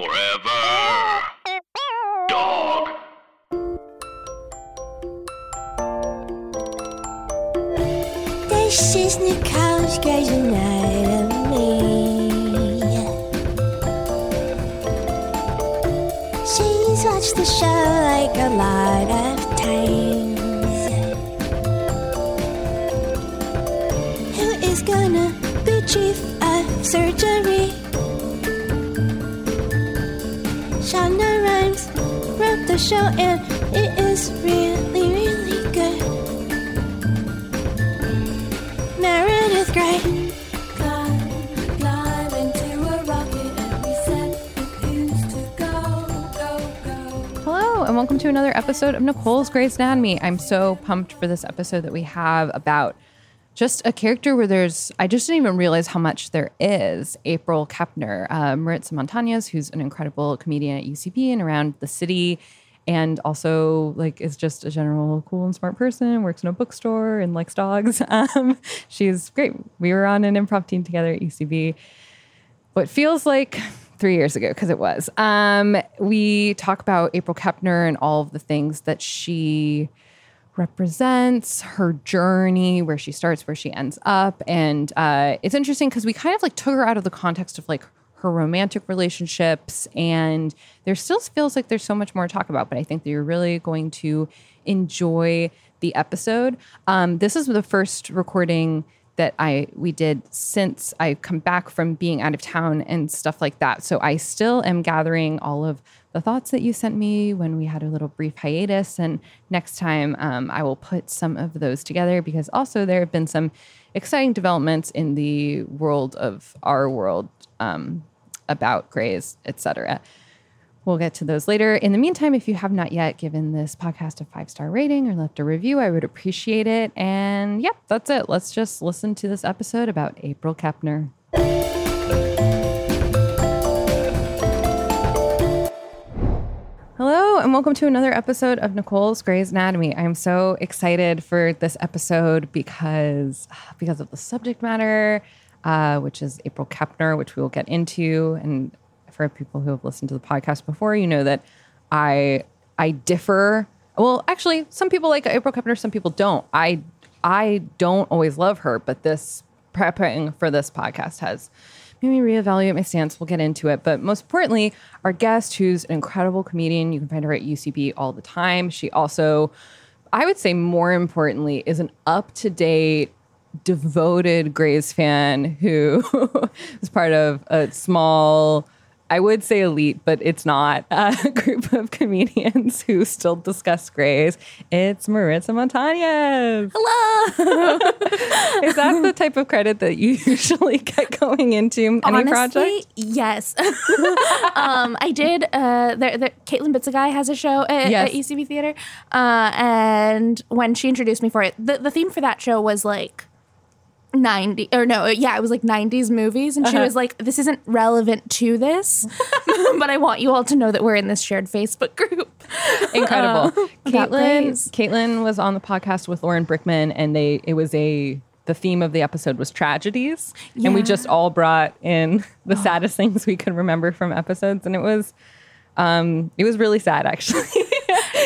Forever. Dog. This is Nicole's Grey's Anatomy. Show and it is really, really good. Meredith Grey. Climb, climb into a rocket and we set the fuse to go, go, go. Hello, and welcome to another episode of Nicole's Grey's Anatomy. I'm so pumped for this episode that we have about just a character where there's, I just didn't even realize how much there is. April Kepner, uh, Maritza Montañez, who's an incredible comedian at UCB and around the city, and also like is just a general cool and smart person, works in a bookstore and likes dogs. Um, she's great. We were on an improv team together at UCB what feels like three years ago because it was. Um, we talk about April Kepner and all of the things that she represents, her journey, where she starts, where she ends up, and uh, it's interesting because we kind of like took her out of the context of like her romantic relationships, and there still feels like there's so much more to talk about. But I think that you're really going to enjoy the episode. Um, this is the first recording that I we did since I've come back from being out of town and stuff like that. So I still am gathering all of the thoughts that you sent me when we had a little brief hiatus. And next time um, I will put some of those together because also there have been some exciting developments in the world of our world um, about Grey's, etc. We'll get to those later. In the meantime, if you have not yet given this podcast a five star rating or left a review, I would appreciate it. And yep, that's it. Let's just listen to this episode about April Kepner. Hello, and welcome to another episode of Nicole's Grey's Anatomy. I'm so excited for this episode because because of the subject matter, uh, which is April Kepner, which we will get into. And for people who have listened to the podcast before, you know that I I differ. Well, actually, some people like April Kepner, some people don't. I I don't always love her, but this prepping for this podcast has made me reevaluate my stance. We'll get into it. But most importantly, our guest, who's an incredible comedian, you can find her at UCB all the time. She also, I would say more importantly, is an up to date, devoted Grey's fan who is part of a small, I would say elite, but it's not a group of comedians who still discuss Grey's. It's Maritza Montañez. Hello. Is that the type of credit that you usually get going into any Honestly, project? yes. um, I did. Uh, there, there, Caitlin Bitsagai has a show at, Yes. at UCB Theater, uh, and when she introduced me for it, the, the theme for that show was like. 90 or no yeah it was like 90s movies and she Uh-huh. was like this isn't relevant to this but i want you all to know that we're in this shared facebook group Incredible. about Caitlin, Caitlin was on the podcast with Lauren Brickman, and they it was a the theme of the episode was tragedies, and we just all brought in the saddest things we could remember from episodes, and it was um it was really sad actually.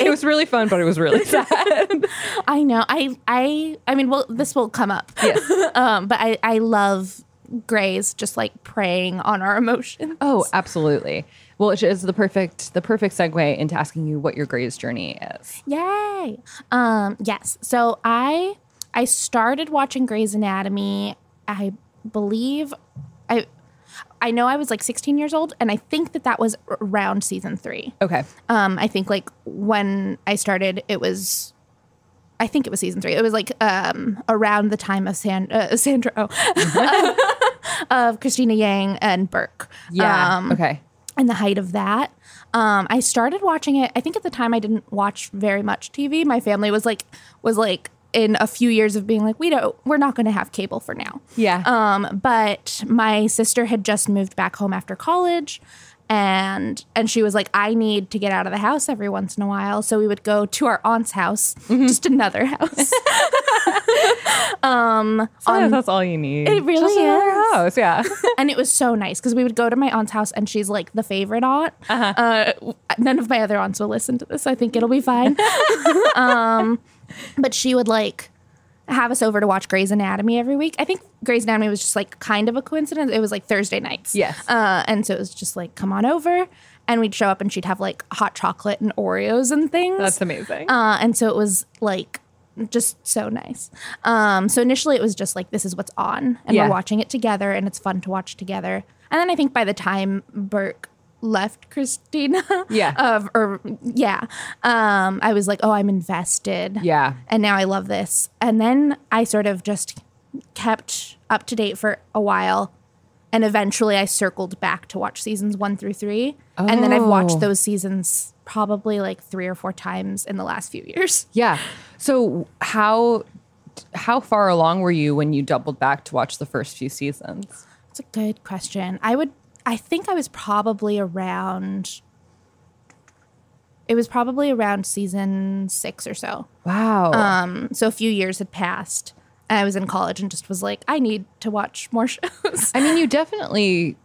It was really fun, but it was really sad. i know i i i mean well this will come up yes. um but i i love grey's just like preying on our emotions Oh, absolutely. Well, it is the perfect the perfect segue into asking you what your Grey's journey is. Yay! Um, yes. So I I started watching Grey's Anatomy. I believe I I know I was like 16 years old, and I think that that was around season three. Okay. Um, I think like when I started, it was. I think it was season three. It was like um, around the time of San, uh, Sandra, oh, of Cristina Yang and Burke. Yeah. Um, okay. and the height of that. Um, I started watching it. I think at the time I didn't watch very much TV. My family was like was like in a few years of being like, we don't, we're not going to have cable for now. Yeah. Um, but my sister had just moved back home after college, and and she was like, I need to get out of the house every once in a while. So we would go to our aunt's house, just another house. Sometimes that's all you need. It really Just another is. house. Yeah. and it was so nice because we would go to my aunt's house and she's like the favorite aunt. Uh, none of my other aunts will listen to this. I think it'll be fine. um, but she would like have us over to watch Grey's Anatomy every week. I think Grey's Anatomy was just like kind of a coincidence. It was like Thursday nights. Yes. Uh, and so it was just like, come on over. And we'd show up and she'd have like hot chocolate and Oreos and things. That's amazing. Uh, and so it was like just so nice. Um, so initially it was just like this is what's on, and Yeah. we're watching it together, and it's fun to watch together. And then I think by the time Burke left Cristina, Yeah. of or yeah, um, I was like, oh, I'm invested, Yeah. and now I love this. And then I sort of just kept up to date for a while. And eventually I circled back to watch seasons one through three. Oh. And then I've Oh. watched those seasons probably like three or four times in the last few years. Yeah. So how how far along were you when you doubled back to watch the first few seasons? That's a good question. I would, I think I was probably around, it was probably around season six or so. Wow. Um, so a few years had passed. And I was in college and just was like, I need to watch more shows. I mean, you definitely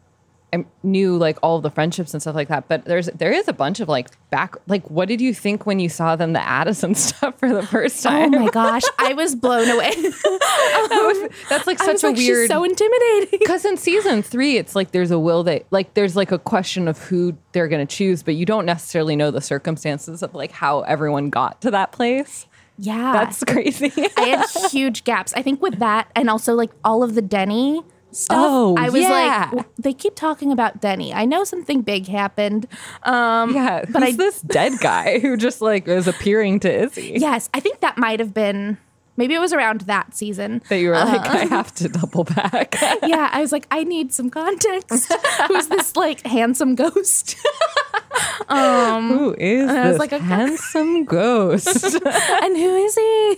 knew like all of the friendships and stuff like that, but there's there is a bunch of like back like what did you think when you saw them the Addison stuff for the first time? oh time? my gosh, I was blown away. That's like I such was a like, weird so intimidating. because in season three, it's like there's a will that like there's like a question of who they're gonna choose, but you don't necessarily know the circumstances of like how everyone got to that place. Yeah. That's crazy. I had huge gaps. I think with that and also like all of the Denny stuff. Oh, I was yeah. like, they keep talking about Denny. I know something big happened. Um, yeah, but I this dead guy who just like is appearing to Izzy? yes, I think that might have been maybe it was around that season. That you were like, Uh-huh. I have to double back. yeah, I was like, I need some context. Who's this like handsome ghost? Who is I this was like, handsome ghost? and who is he?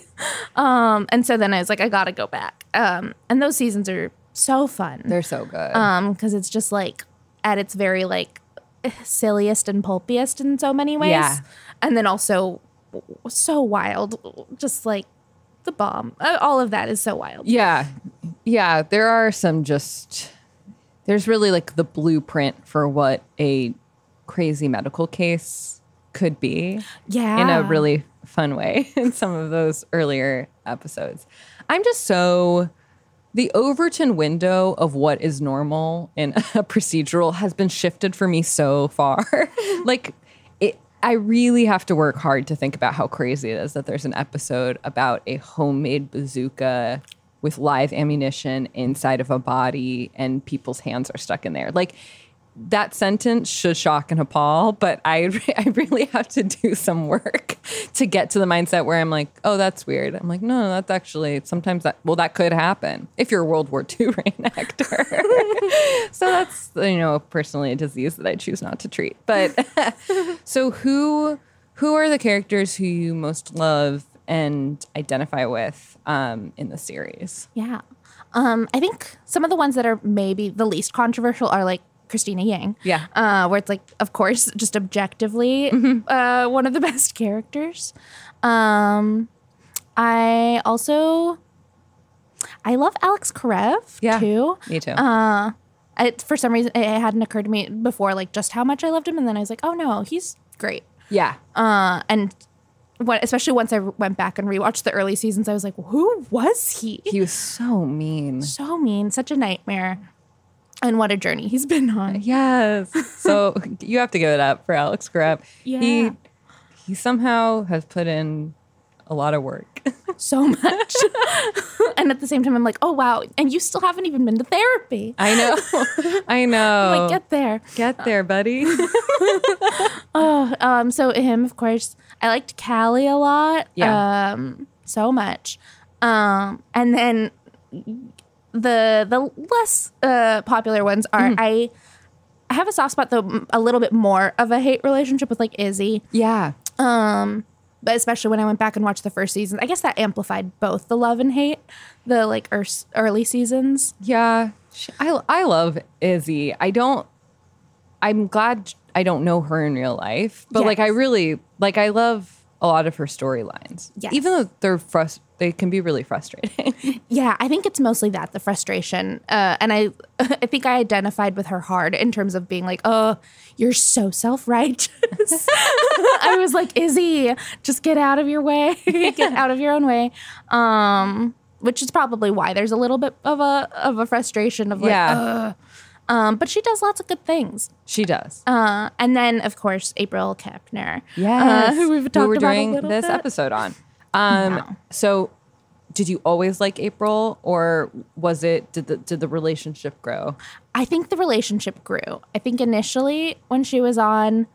Um, and so then I was like, I gotta go back. Um, and those seasons are so fun. They're so good. um because it's just like at its very like silliest and pulpiest in so many ways Yeah. and then also so wild just like the bomb Uh, all of that is so wild yeah, yeah. There are some just. There's really like the blueprint for what a crazy medical case could be. yeah in a really fun way in some of those earlier episodes. I'm just so the Overton window of what is normal in a procedural has been shifted for me so far. like it I really have to work hard to think about how crazy it is that there's an episode about a homemade bazooka with live ammunition inside of a body and people's hands are stuck in there. Like that sentence should shock and appall, but I I really have to do some work to get to the mindset where I'm like, oh, that's weird. I'm like, no, that's actually sometimes that well, that could happen if you're a World War II reenactor. so that's you know personally a disease that I choose not to treat. But so who who are the characters who you most love and identify with um, in the series? yeah um i think some of the ones that are maybe the least controversial are like cristina yang Yeah. uh where it's like of course just objectively uh one of the best characters um i also i love alex karev Yeah, too Me too. Uh, it, for some reason, it hadn't occurred to me before, like just how much I loved him, and then I was like, oh no, he's great. yeah. Uh, and what, especially once I went back and rewatched the early seasons, I was like, who was he? he was so mean. So mean, such a nightmare, and what a journey he's been on. Yes. So you have to give it up for Alex Karev. Yeah. He he somehow has put in a lot of work. So much, and at the same time, I'm like, oh wow, and you still haven't even been to therapy. I know. I know. Like, get there. Get there, buddy. oh, Um, so him, of course, I liked Callie a lot. Yeah. Um, so much. Um, and then the the less uh, popular ones are I I have a soft spot though a little bit more of a hate relationship with like Izzy. yeah. Um, but especially when I went back and watched the first season, I guess that amplified both the love and hate. The like ers- early seasons. Yeah. I I love Izzy. I don't I'm glad I don't know her in real life, but like I really like I love a lot of her storylines. Yes. Even though they're frust- they can be really frustrating. Yeah, I think it's mostly that the frustration, uh, and I, I think I identified with her hard in terms of being like, "Oh, you're so self righteous." I was like, "Izzy, just get out of your way, get out of your own way," um, which is probably why there's a little bit of a of a frustration of like, Yeah. "Ugh." Um, but she does lots of good things. she does. Uh, and then, of course, April Kepner. Yes, uh, who we've talked we're about doing this bit. episode on. Um, Wow. so did you always like April, or was it did the did the relationship grow? I think the relationship grew. I think initially when she was on,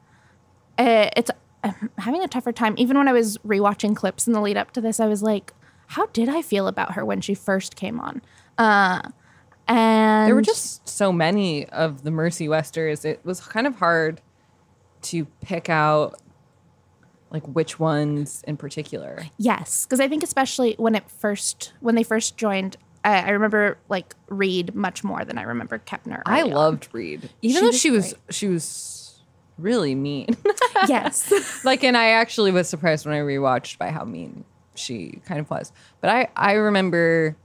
uh, it's I'm having a tougher time. Even when I was rewatching clips in the lead up to this, I was like, how did I feel about her when she first came on? And There were just so many of the Mercy Westers. It was kind of hard to pick out like which ones in particular. yes, because I think especially when it first when they first joined, I, I remember like Reed much more than I remember Kepner. I on. loved Reed, even She though was she was great. she was really mean. yes, like, and I actually was surprised when I rewatched by how mean she kind of was. But I I remember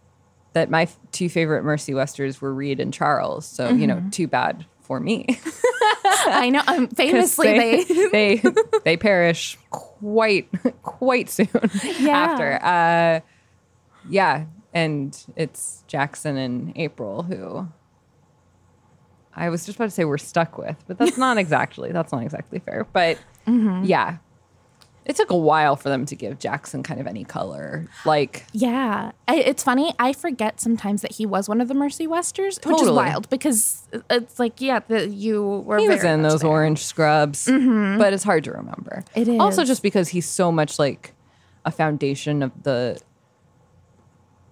that my two favorite Mercy Westers were Reed and Charles. So you know, too bad for me. I know. Um, famously, they, they they perish quite quite soon Yeah. after. Uh, yeah, and it's Jackson and April who I was just about to say we're stuck with, but that's not exactly that's not exactly fair. But Mm-hmm. yeah, it took a while for them to give Jackson kind of any color. Like Yeah, I, it's funny. I forget sometimes that he was one of the Mercy Westers, which is wild because it's like, yeah, the, you were. he was in those there. orange scrubs, mm-hmm. but it's hard to remember. It is also just because he's so much like a foundation of the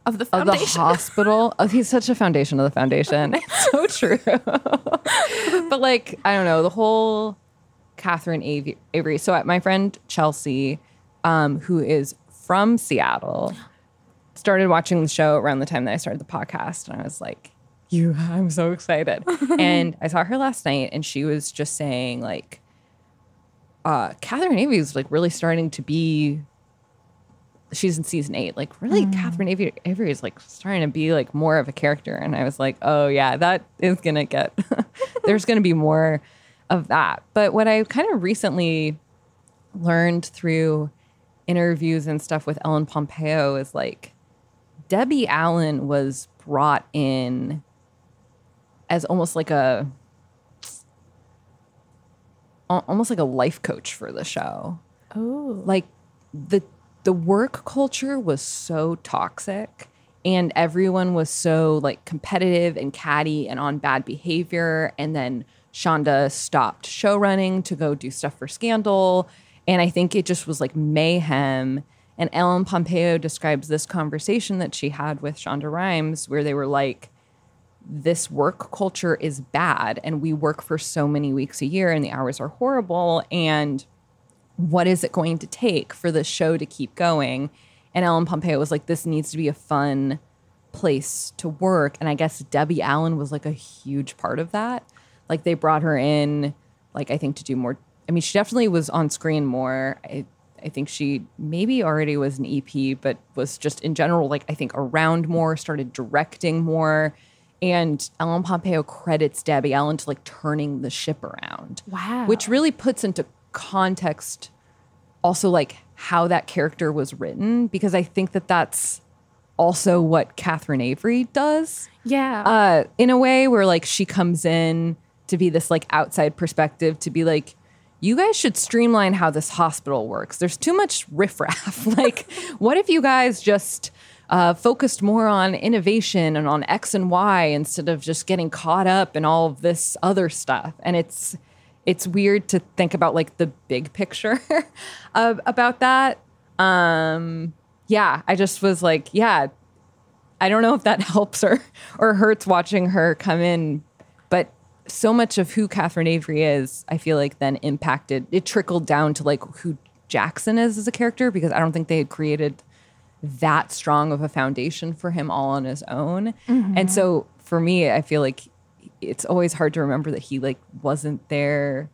of the of the hospital. Oh, he's such a foundation of the foundation. It's so true. but like, I don't know, the whole Catherine Avery. So at my friend Chelsea, um, who is from Seattle, started watching the show around the time that I started the podcast, and I was like, "You, I'm so excited!" and I saw her last night, and she was just saying like, uh, Catherine Avery is like really starting to be she's in season eight. Like, really, Catherine Avery, Avery is like starting to be like more of a character. And I was like, oh yeah, that is gonna get. there's gonna be more of that. But what I kind of recently learned through interviews and stuff with Ellen Pompeo is like Debbie Allen was brought in as almost like a almost like a life coach for the show. Oh, like the the work culture was so toxic and everyone was so like competitive and catty and on bad behavior. And then Shonda stopped show running to go do stuff for Scandal and I think it just was like mayhem and Ellen Pompeo describes this conversation that she had with Shonda Rhimes where they were like this work culture is bad and we work for so many weeks a year and the hours are horrible and what is it going to take for the show to keep going? And Ellen Pompeo was like, this needs to be a fun place to work. And I guess Debbie Allen was like a huge part of that. Like they brought her in, like I think to do more. I mean, she definitely was on screen more. I, I think she maybe already was an EP, but was just in general, like I think around more, started directing more. And Ellen Pompeo credits Debbie Allen to like turning the ship around Wow. which really puts into context also like how that character was written because I think that that's also what Catherine Avery does yeah. uh, in a way where like she comes in to be this like outside perspective to be like you guys should streamline how this hospital works. There's too much riffraff. Like what if you guys just uh, focused more on innovation and on x and y instead of just getting caught up in all of this other stuff? And it's it's weird to think about like the big picture of, about that. Um yeah i just was like yeah I don't know if that helps or or hurts watching her come in, so much of who Catherine Avery is, I feel like then impacted. It trickled down to like who Jackson is as a character because I don't think they had created that strong of a foundation for him all on his own. And so for me, I feel like it's always hard to remember that he like wasn't there.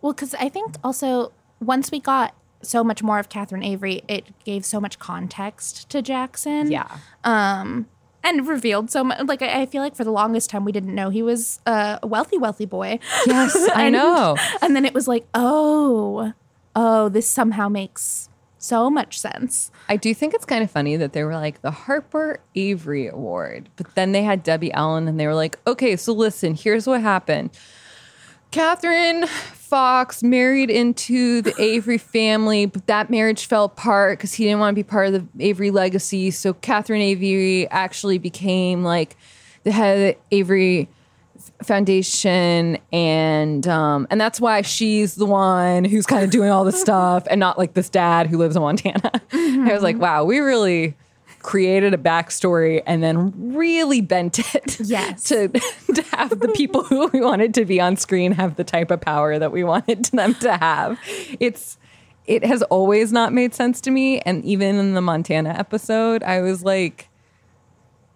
Well, because I think also once we got so much more of Catherine Avery, it gave so much context to Jackson. Yeah. Um, and revealed so much. Like I, I feel like for the longest time we didn't know he was uh, a wealthy, wealthy boy. Yes, I know. And then it was like, oh, oh, this somehow makes so much sense. I do think it's kind of funny that they were like the Harper Avery Award, but then they had Debbie Allen and they were like, okay, so listen, here's what happened. Catherine Fox married into the Avery family, but that marriage fell apart because he didn't want to be part of the Avery legacy. So Catherine Avery actually became like the head of the Avery Foundation, and um, and that's why she's the one who's kind of doing all the stuff, and not like this dad who lives in Montana. I was like, wow, we really created a backstory and then really bent it Yes. to to have the people who we wanted to be on screen have the type of power that we wanted them to have. It's it has always not made sense to me, and even in the Montana episode, I was like.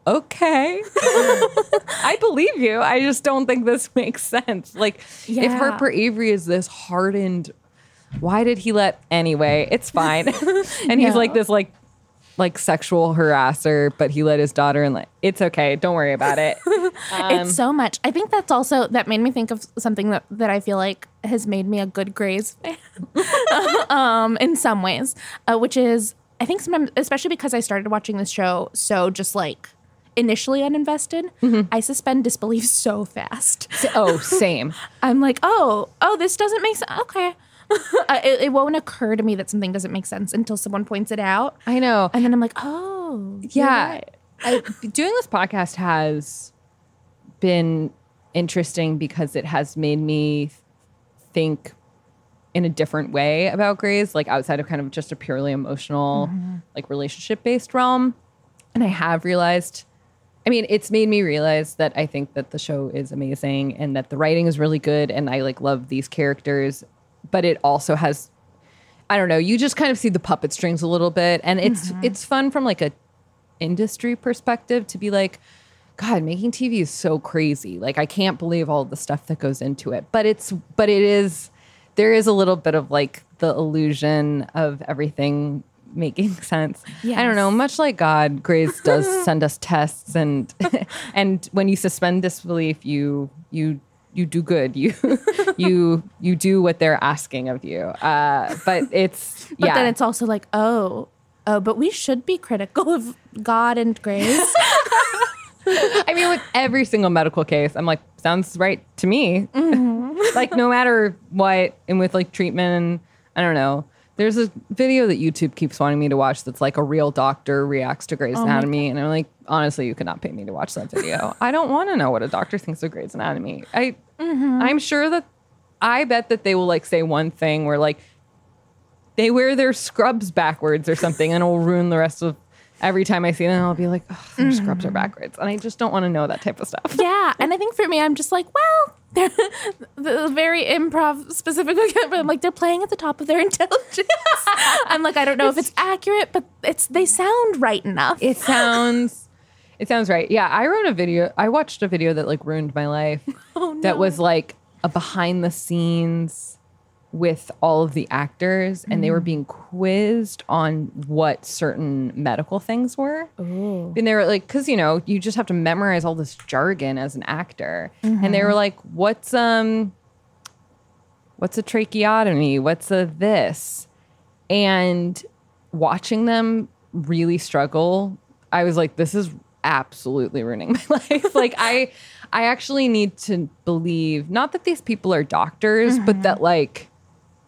Okay. I believe you. I just don't think this makes sense. Like, if Harper Avery is this hardened, why did he let anyway? It's fine. and he's like this like like sexual harasser, but he let his daughter in like it's okay. Don't worry about it. Um, it's so much. I think that's also that made me think of something that, that I feel like has made me a good Grey's fan, um, in some ways, uh, which is I think sometimes, especially because I started watching this show so just like initially uninvested, Mm-hmm. I suspend disbelief so fast. oh, same. I'm like, oh, oh, this doesn't make sense. Okay. It, it won't occur to me that something doesn't make sense until someone points it out. I know. And then I'm like, oh, yeah. right. I, doing this podcast has been interesting because it has made me think in a different way about Grey's, like outside of kind of just a purely emotional, mm-hmm. like relationship based realm. And I have realized, I mean, it's made me realize that I think that the show is amazing and that the writing is really good and I like love these characters, but it also has I don't know, you just kind of see the puppet strings a little bit and it's mm-hmm. it's fun from like a industry perspective to be like god, making TV is so crazy. Like I can't believe all the stuff that goes into it. But it's but it is there is a little bit of like the illusion of everything making sense. I don't know, much like God, Grace does send us tests and and when you suspend disbelief, you you you do good. You you you do what they're asking of you. Uh, but it's But yeah. then it's also like, oh, oh, but we should be critical of God and grace. I mean, with every single medical case, I'm like, sounds right to me. Mm-hmm. like, no matter what, and with like treatment, I don't know. There's a video that YouTube keeps wanting me to watch that's like a real doctor reacts to Oh Grey's Anatomy. And I'm like, honestly, you could not pay me to watch that video. I don't want to know what a doctor thinks of Grey's Anatomy. I, Mm-hmm. I'm sure that, I bet that they will like say one thing where like, they wear their scrubs backwards or something and it'll ruin the rest of every time I see them I'll be like oh, their scrubs are backwards and I just don't want to know that type of stuff. yeah, and I think for me, I'm just like, well, they're the very improv specific, but I'm like they're playing at the top of their intelligence. I'm like, I don't know if it's accurate, but it's they sound right enough. It sounds it sounds right. Yeah, I wrote a video I watched a video that like ruined my life Oh, no. that was like a behind the scenes with all of the actors and they were being quizzed on what certain medical things were. Ooh. And they were like, because you know, you just have to memorize all this jargon as an actor. And they were like, what's um what's a tracheotomy? What's a this? And watching them really struggle, I was like, this is absolutely ruining my life. like I I actually need to believe not that these people are doctors, but mm-hmm. that like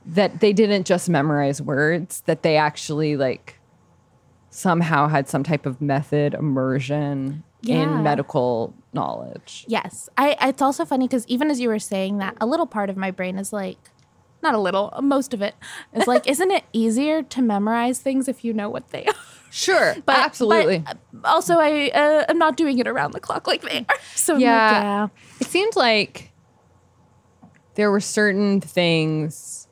that they didn't just memorize words, that they actually like somehow had some type of method immersion Yeah. in medical knowledge. Yes, I. It's also funny because even as you were saying that, a little part of my brain is like, not a little, most of it is like, isn't it easier to memorize things if you know what they are? Sure, But absolutely. but, also, I uh, am not doing it around the clock like they are. So I'm like, yeah. yeah. It seemed like there were certain things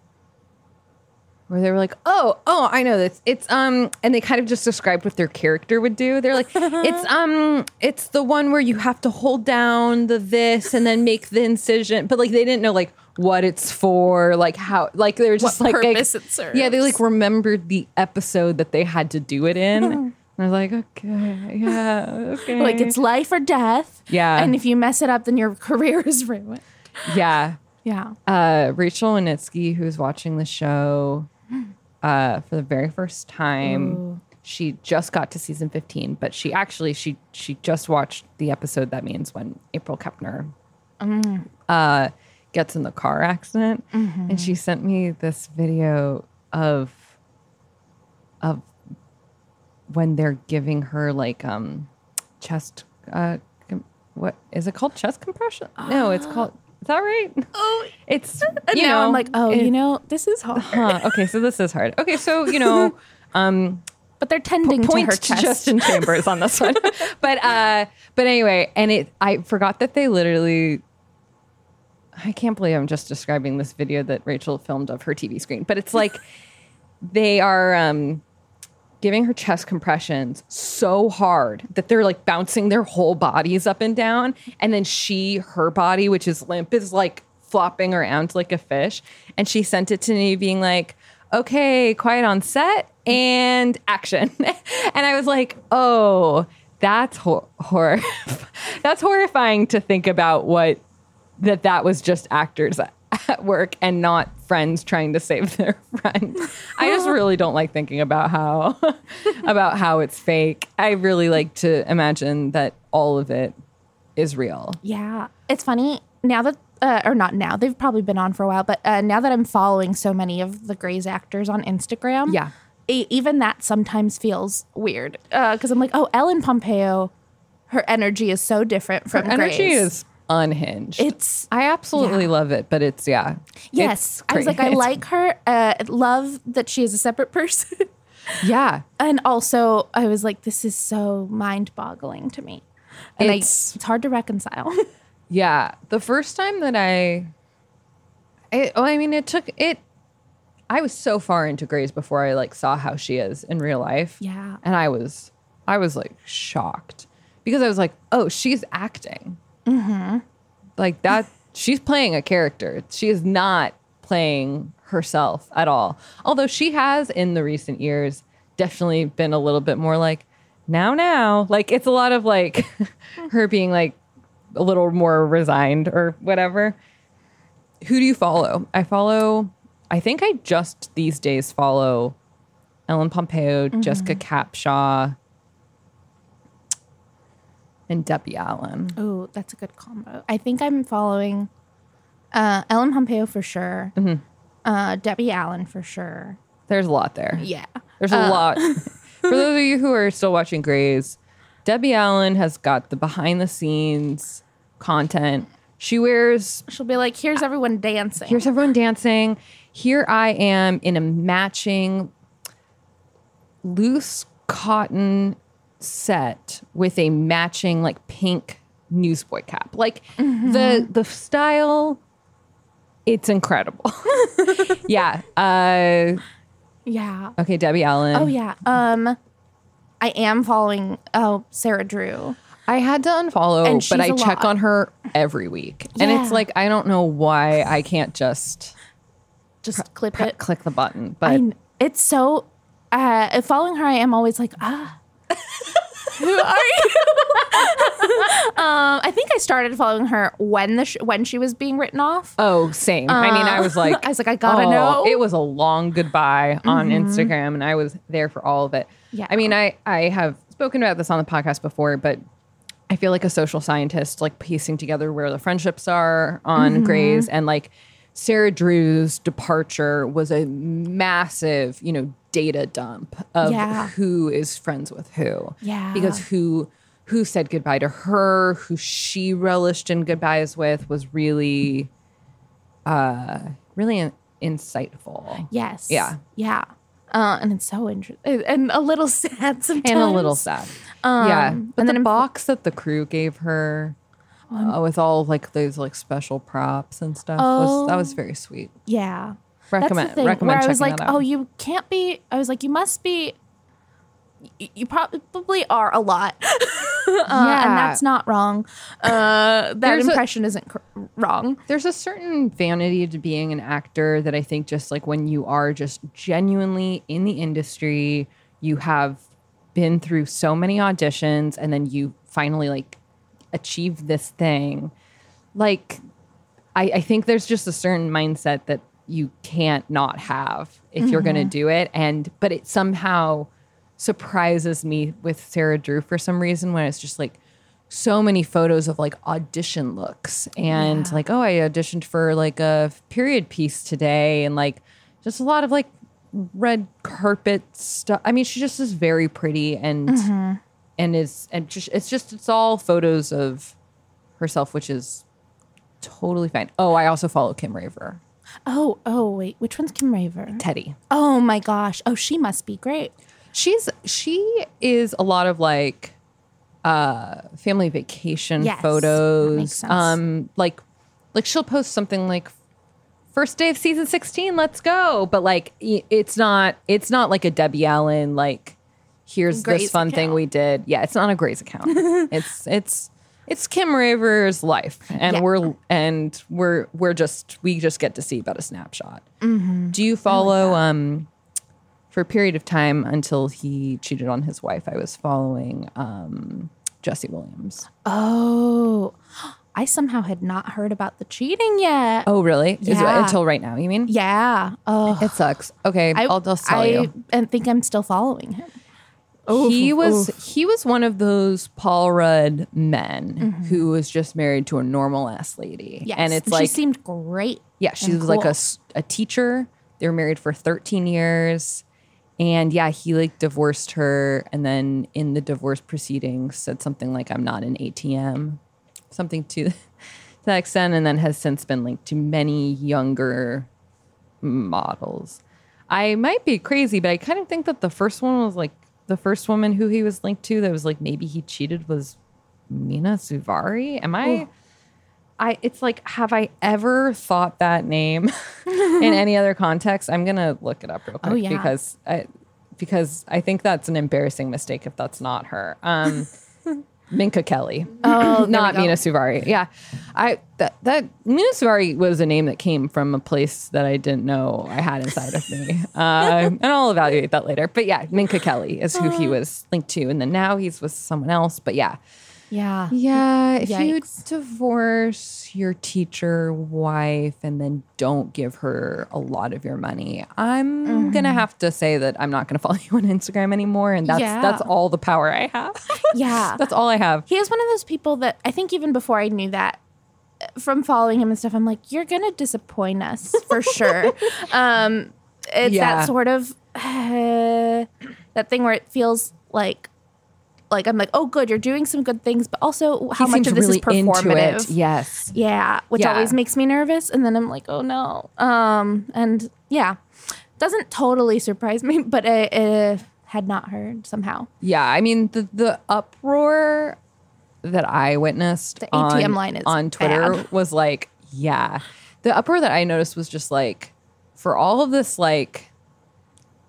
where they were like, "Oh, oh, I know this. It's um," and they kind of just described what their character would do. They're like, "It's um, it's the one where you have to hold down the this and then make the incision," but like they didn't know like what it's for, like how, like they were just like, like- purpose it yeah, they like remembered the episode that they had to do it in. and I was like, okay, yeah, okay, Like it's life or death. Yeah. And if you mess it up, then your career is ruined. yeah. Yeah. uh, Rachel Winitsky, who's watching the show uh, for the very first time. She just got to season 15, but she actually she she just watched the episode that means when April Kepner uh, gets in the car accident, and she sent me this video of of when they're giving her like um chest uh com- what is it called chest compression? No, it's called is that right? Oh, It's you now know, I'm like, oh, it- you know, this is hard. huh, okay, so this is hard. Okay, so you know, um, But they're tending to point her to chest. Justin Chambers on this one, but uh, but anyway, and it I forgot that they literally. I can't believe I'm just describing this video that Rachel filmed of her TV screen, but it's like they are um, giving her chest compressions so hard that they're like bouncing their whole bodies up and down. And then she, her body, which is limp, is like flopping around like a fish. And she sent it to me being like, okay, quiet on set and action. and I was like, oh, that's hor- hor- that's horrifying to think about what that that was just actors at work and not friends trying to save their friend. I just really don't like thinking about how about how it's fake. I really like to imagine that all of it is real. Yeah. It's funny now that, uh, or not now, they've probably been on for a while, but uh, now that I'm following so many of the Grey's actors on Instagram, Yeah. e- even that sometimes feels weird because I'm like, oh, Ellen Pompeo, her energy is so different from Energy Grey's. is unhinged. It's I absolutely yeah. love it, but it's yeah. yes. It's I was like, I like her. Uh, love that she is a separate person, Yeah. and also I was like, this is so mind-boggling to me, and It's- I, it's hard to reconcile. Yeah, the first time that I, it, oh, I mean, it took it. I was so far into Grey's before I like saw how she is in real life. Yeah. and I was, I was like shocked because I was like, oh, she's acting. Mm-hmm. Like that, she's playing a character. She is not playing herself at all. Although she has in the recent years definitely been a little bit more like now, now. Like it's a lot of like her being like a little more resigned or whatever. Who do you follow? I follow, I think I just these days follow Ellen Pompeo, Jessica Capshaw, and Debbie Allen. Oh, that's a good combo. I think I'm following uh, Ellen Pompeo for sure. Mm-hmm. Uh, Debbie Allen for sure. There's a lot there. Yeah. There's a lot. For those of you who are still watching Grey's, Debbie Allen has got the behind the scenes content. She wears She'll be like, here's everyone dancing. Here's everyone dancing. Here I am in a matching loose cotton set with a matching like pink newsboy cap. Like the the style it's incredible. yeah. Uh yeah. okay, Debbie Allen. Oh yeah. Um, I am following oh Sarah Drew. I had to unfollow, but I check lot. on her every week. And it's like I don't know why I can't just Just clip pre- it. click the button. But I it's so. Uh, following her, I am always like ah. Who are you? um, I think I started following her when the sh- when she was being written off. Oh, same. I mean, I was uh, like, I was like, I gotta oh, know. It was a long goodbye on mm-hmm. Instagram, and I was there for all of it. Yeah. I mean, I I have spoken about this on the podcast before, but I feel like a social scientist, like piecing together where the friendships are on mm-hmm. Grey's, and like Sarah Drew's departure was a massive, you know, data dump of Yeah. who is friends with who. Yeah. because who who said goodbye to her, who she relished in goodbyes with, was really uh really in- insightful yes. Yeah. Yeah. Uh, and it's so interesting and a little sad sometimes. and a little sad yeah but and the then box that the crew gave her uh, with all like those like special props and stuff was that was very sweet Yeah. Recommend- That's the thing, recommend where I was like, oh, you can't be. I was like, you must be you probably are a lot, uh, Yeah. and that's not wrong. Uh, that There's a- impression isn't cor- wrong. There's a certain vanity to being an actor that I think just like when you are just genuinely in the industry, you have been through so many auditions and then you finally like achieve this thing. Like I, I think there's just a certain mindset that you can't not have if you're gonna mm-hmm. do it. And but it somehow surprises me with Sarah Drew for some reason when it's just like so many photos of like audition looks and like oh I auditioned for like a period piece today and like just a lot of like red carpet stuff. I mean she just is very pretty and mm-hmm. and is and just it's just it's all photos of herself which is totally fine. Oh, I also follow Kim Raver. Oh, oh, wait, which one's Kim Raver? Teddy. Oh my gosh. Oh, she must be great. She's she is a lot of like uh family vacation Yes, that photos. makes sense. Um like like she'll post something like first day of season 16, let's go. But like it's not it's not like a Debbie Allen like here's Grey's this fun thing account. we did. Yeah, it's not a Grey's account. it's it's it's Kim Raver's life, and Yeah. we're and we're we're just we just get to see about a snapshot. Mm-hmm. Do you follow um for a period of time until he cheated on his wife? I was following um Jesse Williams. Oh, I somehow had not heard about the cheating yet. Oh, really? Is it Yeah. until right now? You mean? Yeah. Oh, It sucks. Okay, I, I'll just tell I you. and think I'm still following him. He was oof. he was one of those Paul Rudd men Mm-hmm. who was just married to a normal ass lady, Yes. and it's like she seemed great. yeah, she was like a cool. a teacher. They were married for thirteen years, and yeah, he like divorced her, and then in the divorce proceedings said something like "I'm not an ATM," something to to that extent, and then has since been linked to many younger models. I might be crazy, but I kind of think that the first one was like the first woman who he was linked to that was like maybe he cheated was Mena Suvari. Am I? I it's like have I ever thought that name in any other context? I'm gonna look it up real quick Oh, yeah. because I because I think that's an embarrassing mistake if that's not her. Um, Minka Kelly. Oh, not. Mena Suvari. Yeah, I that that Mena Suvari was a name that came from a place that I didn't know I had inside of me, uh, and I'll evaluate that later. But yeah, Minka Kelly is who he was linked to, and then now he's with someone else. But yeah, Yeah. yeah, if you divorce your teacher wife and then don't give her a lot of your money, I'm Mm-hmm. gonna have to say that I'm not gonna follow you on Instagram anymore, and that's Yeah. that's all the power I have. Yeah. that's all I have. He is one of those people that I think even before I knew that from following him and stuff, I'm like, you're gonna disappoint us for sure. um, it's Yeah. that sort of uh, that thing where it feels like like I'm like, oh, good, you're doing some good things, but also how much of this really is performative? It. Yes. Yeah, which Yeah. always makes me nervous, and then I'm like, oh no. Um, and yeah, doesn't totally surprise me, but I uh, had not heard somehow. Yeah, I mean the the uproar that I witnessed The on, ATM line is on Twitter bad. was like, yeah. The uproar that I noticed was just like for all of this like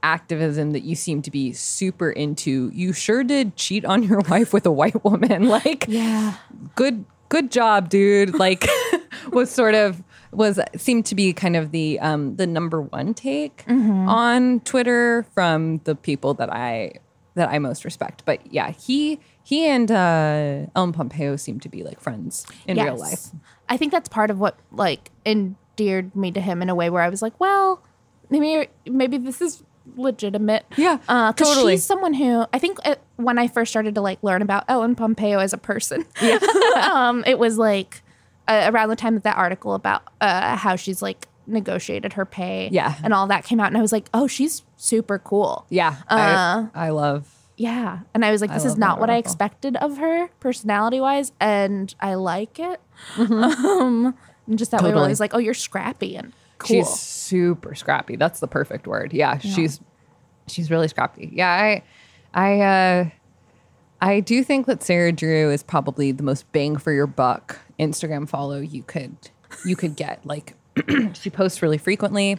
activism that you seem to be super into, you sure did cheat on your wife with a white woman. Like Yeah. good good job, dude. Like was sort of was seemed to be kind of the um the number one take on Twitter from the people that I that I most respect. But yeah, he he and uh Ellen Pompeo seem to be like friends in real life. I think that's part of what like endeared me to him in a way where I was like, well, maybe maybe this is legitimate. Yeah, uh, totally. She's someone who I think uh when I first started to like learn about Ellen Pompeo as a person, yeah. um, it was like uh, around the time that that article about uh, how she's like negotiated her pay, Yeah. and all that came out, and I was like, oh, she's super cool. Yeah. Uh, I, I love Yeah. And I was like, this is not what I expected of her personality wise. And I like it. Mm-hmm. Um, and just that way Totally. was like, oh, you're scrappy and cool. She's super scrappy. That's the perfect word. Yeah, she's she's really scrappy. Yeah, I I uh I do think that Sarah Drew is probably the most bang for your buck Instagram follow you could you could get. Like she posts really frequently,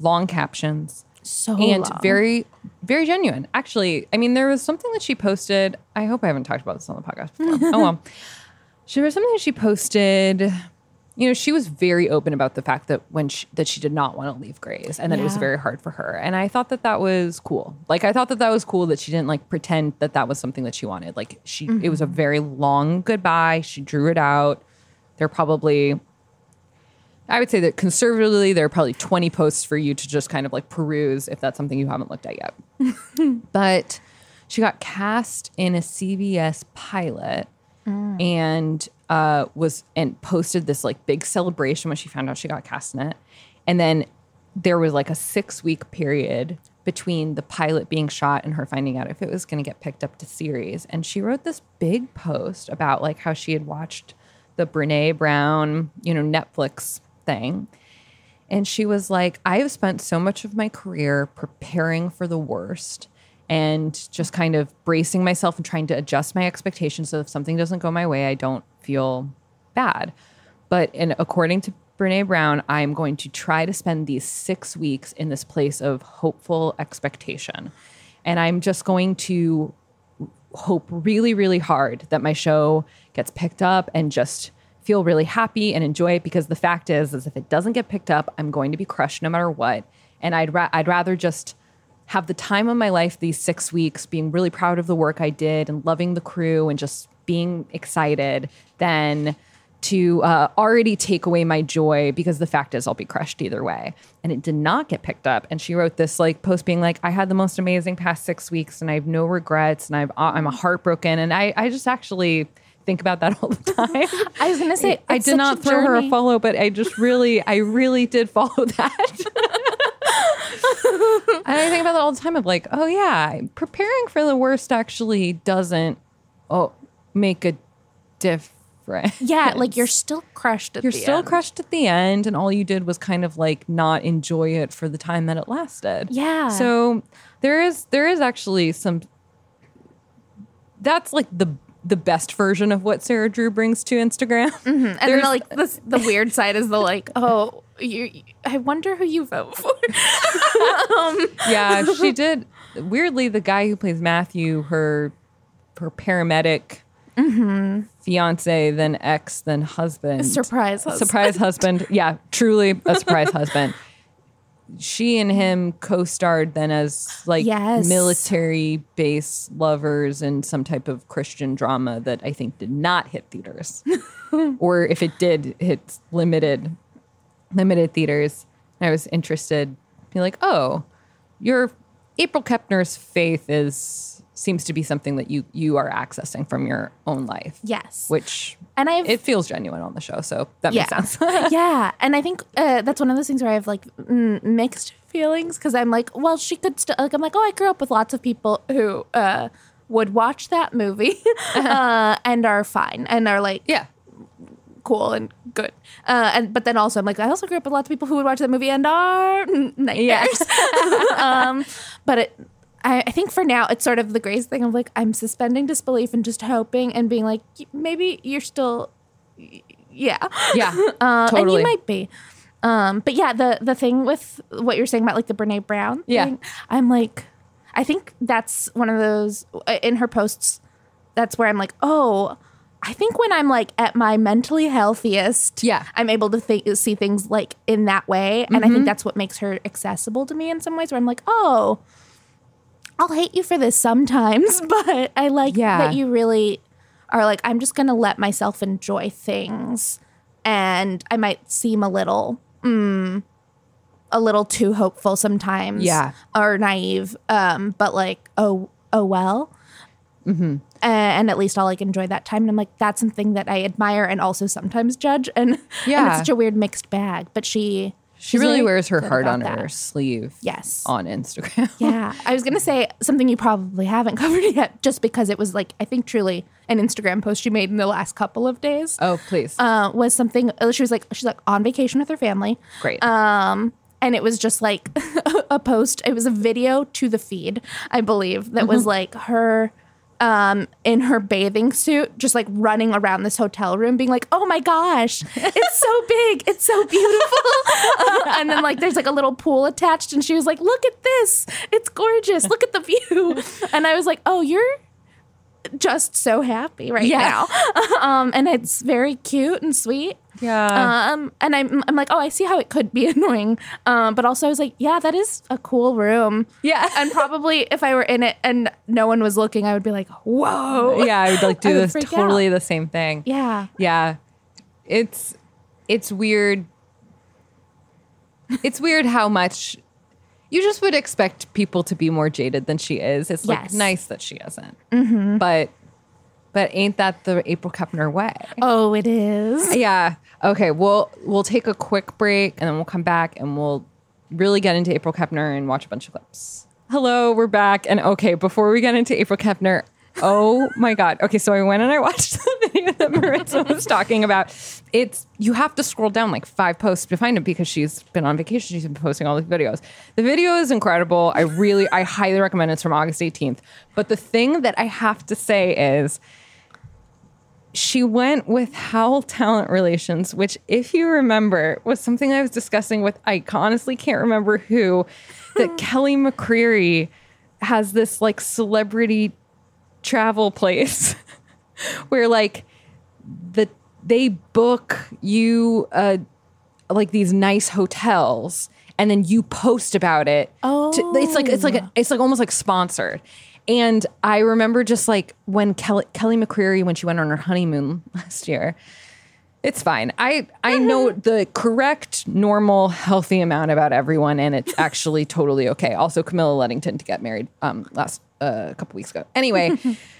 long captions, So and long. very very genuine. Actually, I mean, there was something that she posted. I hope I haven't talked about this on the podcast before. oh well, she was something that she posted. You know, she was very open about the fact that when she, that she did not want to leave Grey's, and that it was very hard for her. And I thought that that was cool. Like I thought that that was cool that she didn't like pretend that that was something that she wanted. Like she, it was a mm-hmm. very long goodbye. She drew it out. They're probably I would say that conservatively, there are probably 20 posts for you to just kind of like peruse if that's something you haven't looked at yet. but she got cast in a CBS pilot mm. and uh, was and posted this like big celebration when she found out she got cast in it. And then there was like a six week period between the pilot being shot and her finding out if it was going to get picked up to series. And she wrote this big post about like how she had watched the Brene Brown, you know, Netflix thing. And she was like, I have spent so much of my career preparing for the worst and just kind of bracing myself and trying to adjust my expectations so if something doesn't go my way, I don't feel bad. But in, according to Brene Brown, I'm going to try to spend these six weeks in this place of hopeful expectation. And I'm just going to hope really, really hard that my show gets picked up and just feel really happy and enjoy it because the fact is, is if it doesn't get picked up, I'm going to be crushed no matter what. And I'd ra- I'd rather just have the time of my life these six weeks, being really proud of the work I did and loving the crew and just being excited than to uh, already take away my joy because the fact is I'll be crushed either way. And it did not get picked up. And she wrote this like post being like, I had the most amazing past six weeks and I have no regrets and I've, I'm heartbroken. And I, I just actually think about that all the time. I was gonna say I it's did not throw her a journey. follow, but I just really, I really did follow that. and I think about that all the time of like, oh yeah, preparing for the worst actually doesn't oh make a difference. Yeah, like you're still crushed at You're the still end. crushed at the end, and all you did was kind of like not enjoy it for the time that it lasted. Yeah. So there is there is actually some. That's like the the best version of what Sarah Drew brings to Instagram. Mm-hmm. And then There's- the, like the, the weird side is the like, oh, you. I wonder who you vote for. Um, yeah, she did. Weirdly, the guy who plays Matthew, her her paramedic Mm-hmm. fiance, then ex, then husband, Surprise husband. surprise husband. Yeah, truly a surprise husband. She and him co-starred then as like Yes. military base lovers in some type of Christian drama that I think did not hit theaters, or if it did, hit limited limited theaters. I was interested, be like, oh, your April Kepner's faith is seems to be something that you you are accessing from your own life. Yes. Which And I've it feels genuine on the show, so that yeah, makes sense. yeah, and I think uh, that's one of those things where I have like mm, mixed feelings because I'm like, well, she could still like I'm like, oh, I grew up with lots of people who uh, would watch that movie uh, and are fine and are like yeah. cool and good. Uh, and but then also I'm like, I also grew up with lots of people who would watch that movie and are nightmares. um, but it. I, I think for now it's sort of the grace thing of like I'm suspending disbelief and just hoping and being like maybe you're still yeah Yeah. uh, and you might be. Um, but yeah, the the thing with what you're saying about like the Brene Brown, Yeah. thing, I'm like, I think that's one of those uh, in her posts. That's where I'm like, oh, I think when I'm like at my mentally healthiest, Yeah. I'm able to think, see things like in that way, and I Mm-hmm. think that's what makes her accessible to me in some ways. Where I'm like, oh, I'll hate you for this sometimes, but I like Yeah. that you really are like, I'm just gonna let myself enjoy things, and I might seem a little, mm, a little too hopeful sometimes, Yeah. or naive, um, but like, oh, oh well. Mm-hmm. And at least I'll like enjoy that time. And I'm like, that's something that I admire and also sometimes judge. And, and Yeah. it's such a weird mixed bag. But she, She she's really wears her heart on that. her sleeve. Yes. On Instagram. Yeah. I was going to say something you probably haven't covered yet, just because it was like, I think truly an Instagram post she made in the last couple of days. Oh, please. Uh, was something uh, she was like she's like on vacation with her family. Great. Um, and it was just like a post. It was a video to the feed, I believe, that was like her um, in her bathing suit, just like running around this hotel room, being like, "Oh my gosh, it's so big, it's so beautiful." and then like there's like a little pool attached, and she was like, "Look at this, it's gorgeous. Look at the view." And I was like, "Oh, you're." Just so happy right Yeah. now, um, and it's very cute and sweet. Yeah. Um, and I'm, I'm like, oh, I see how it could be annoying. Um, but also I was like, yeah, that is a cool room. Yeah. And probably if I were in it and no one was looking, I would be like, whoa. yeah, I would like do would this totally out. the same thing. Yeah. Yeah. It's it's weird. It's weird how much you just would expect people to be more jaded than she is. It's like Yes. nice that she isn't. Mm-hmm. But but ain't that the April Kepner way? Oh, it is. Yeah. Okay. We'll we'll take a quick break and then we'll come back and we'll really get into April Kepner and watch a bunch of clips. Hello, we're back. And okay, before we get into April Kepner, oh my god. Okay, so I went and I watched the video that Marissa was talking about. It's you have to scroll down like five posts to find it because she's been on vacation. She's been posting all these videos. The video is incredible. I really, I highly recommend it. It's from August 18th. But the thing that I have to say is she went with Howl Talent Relations, which, if you remember, was something I was discussing with, I honestly can't remember who, that Kelly McCreary has this like celebrity travel place where like the they book you uh like these nice hotels and then you post about it to- it's like it's like a, it's like almost like sponsored. And i remember just like when kelly kelly mccreary when she went on her honeymoon last year it's fine. I i know the correct normal healthy amount about everyone and it's actually totally okay. Also camilla luddington to get married um last uh, a couple weeks ago. Anyway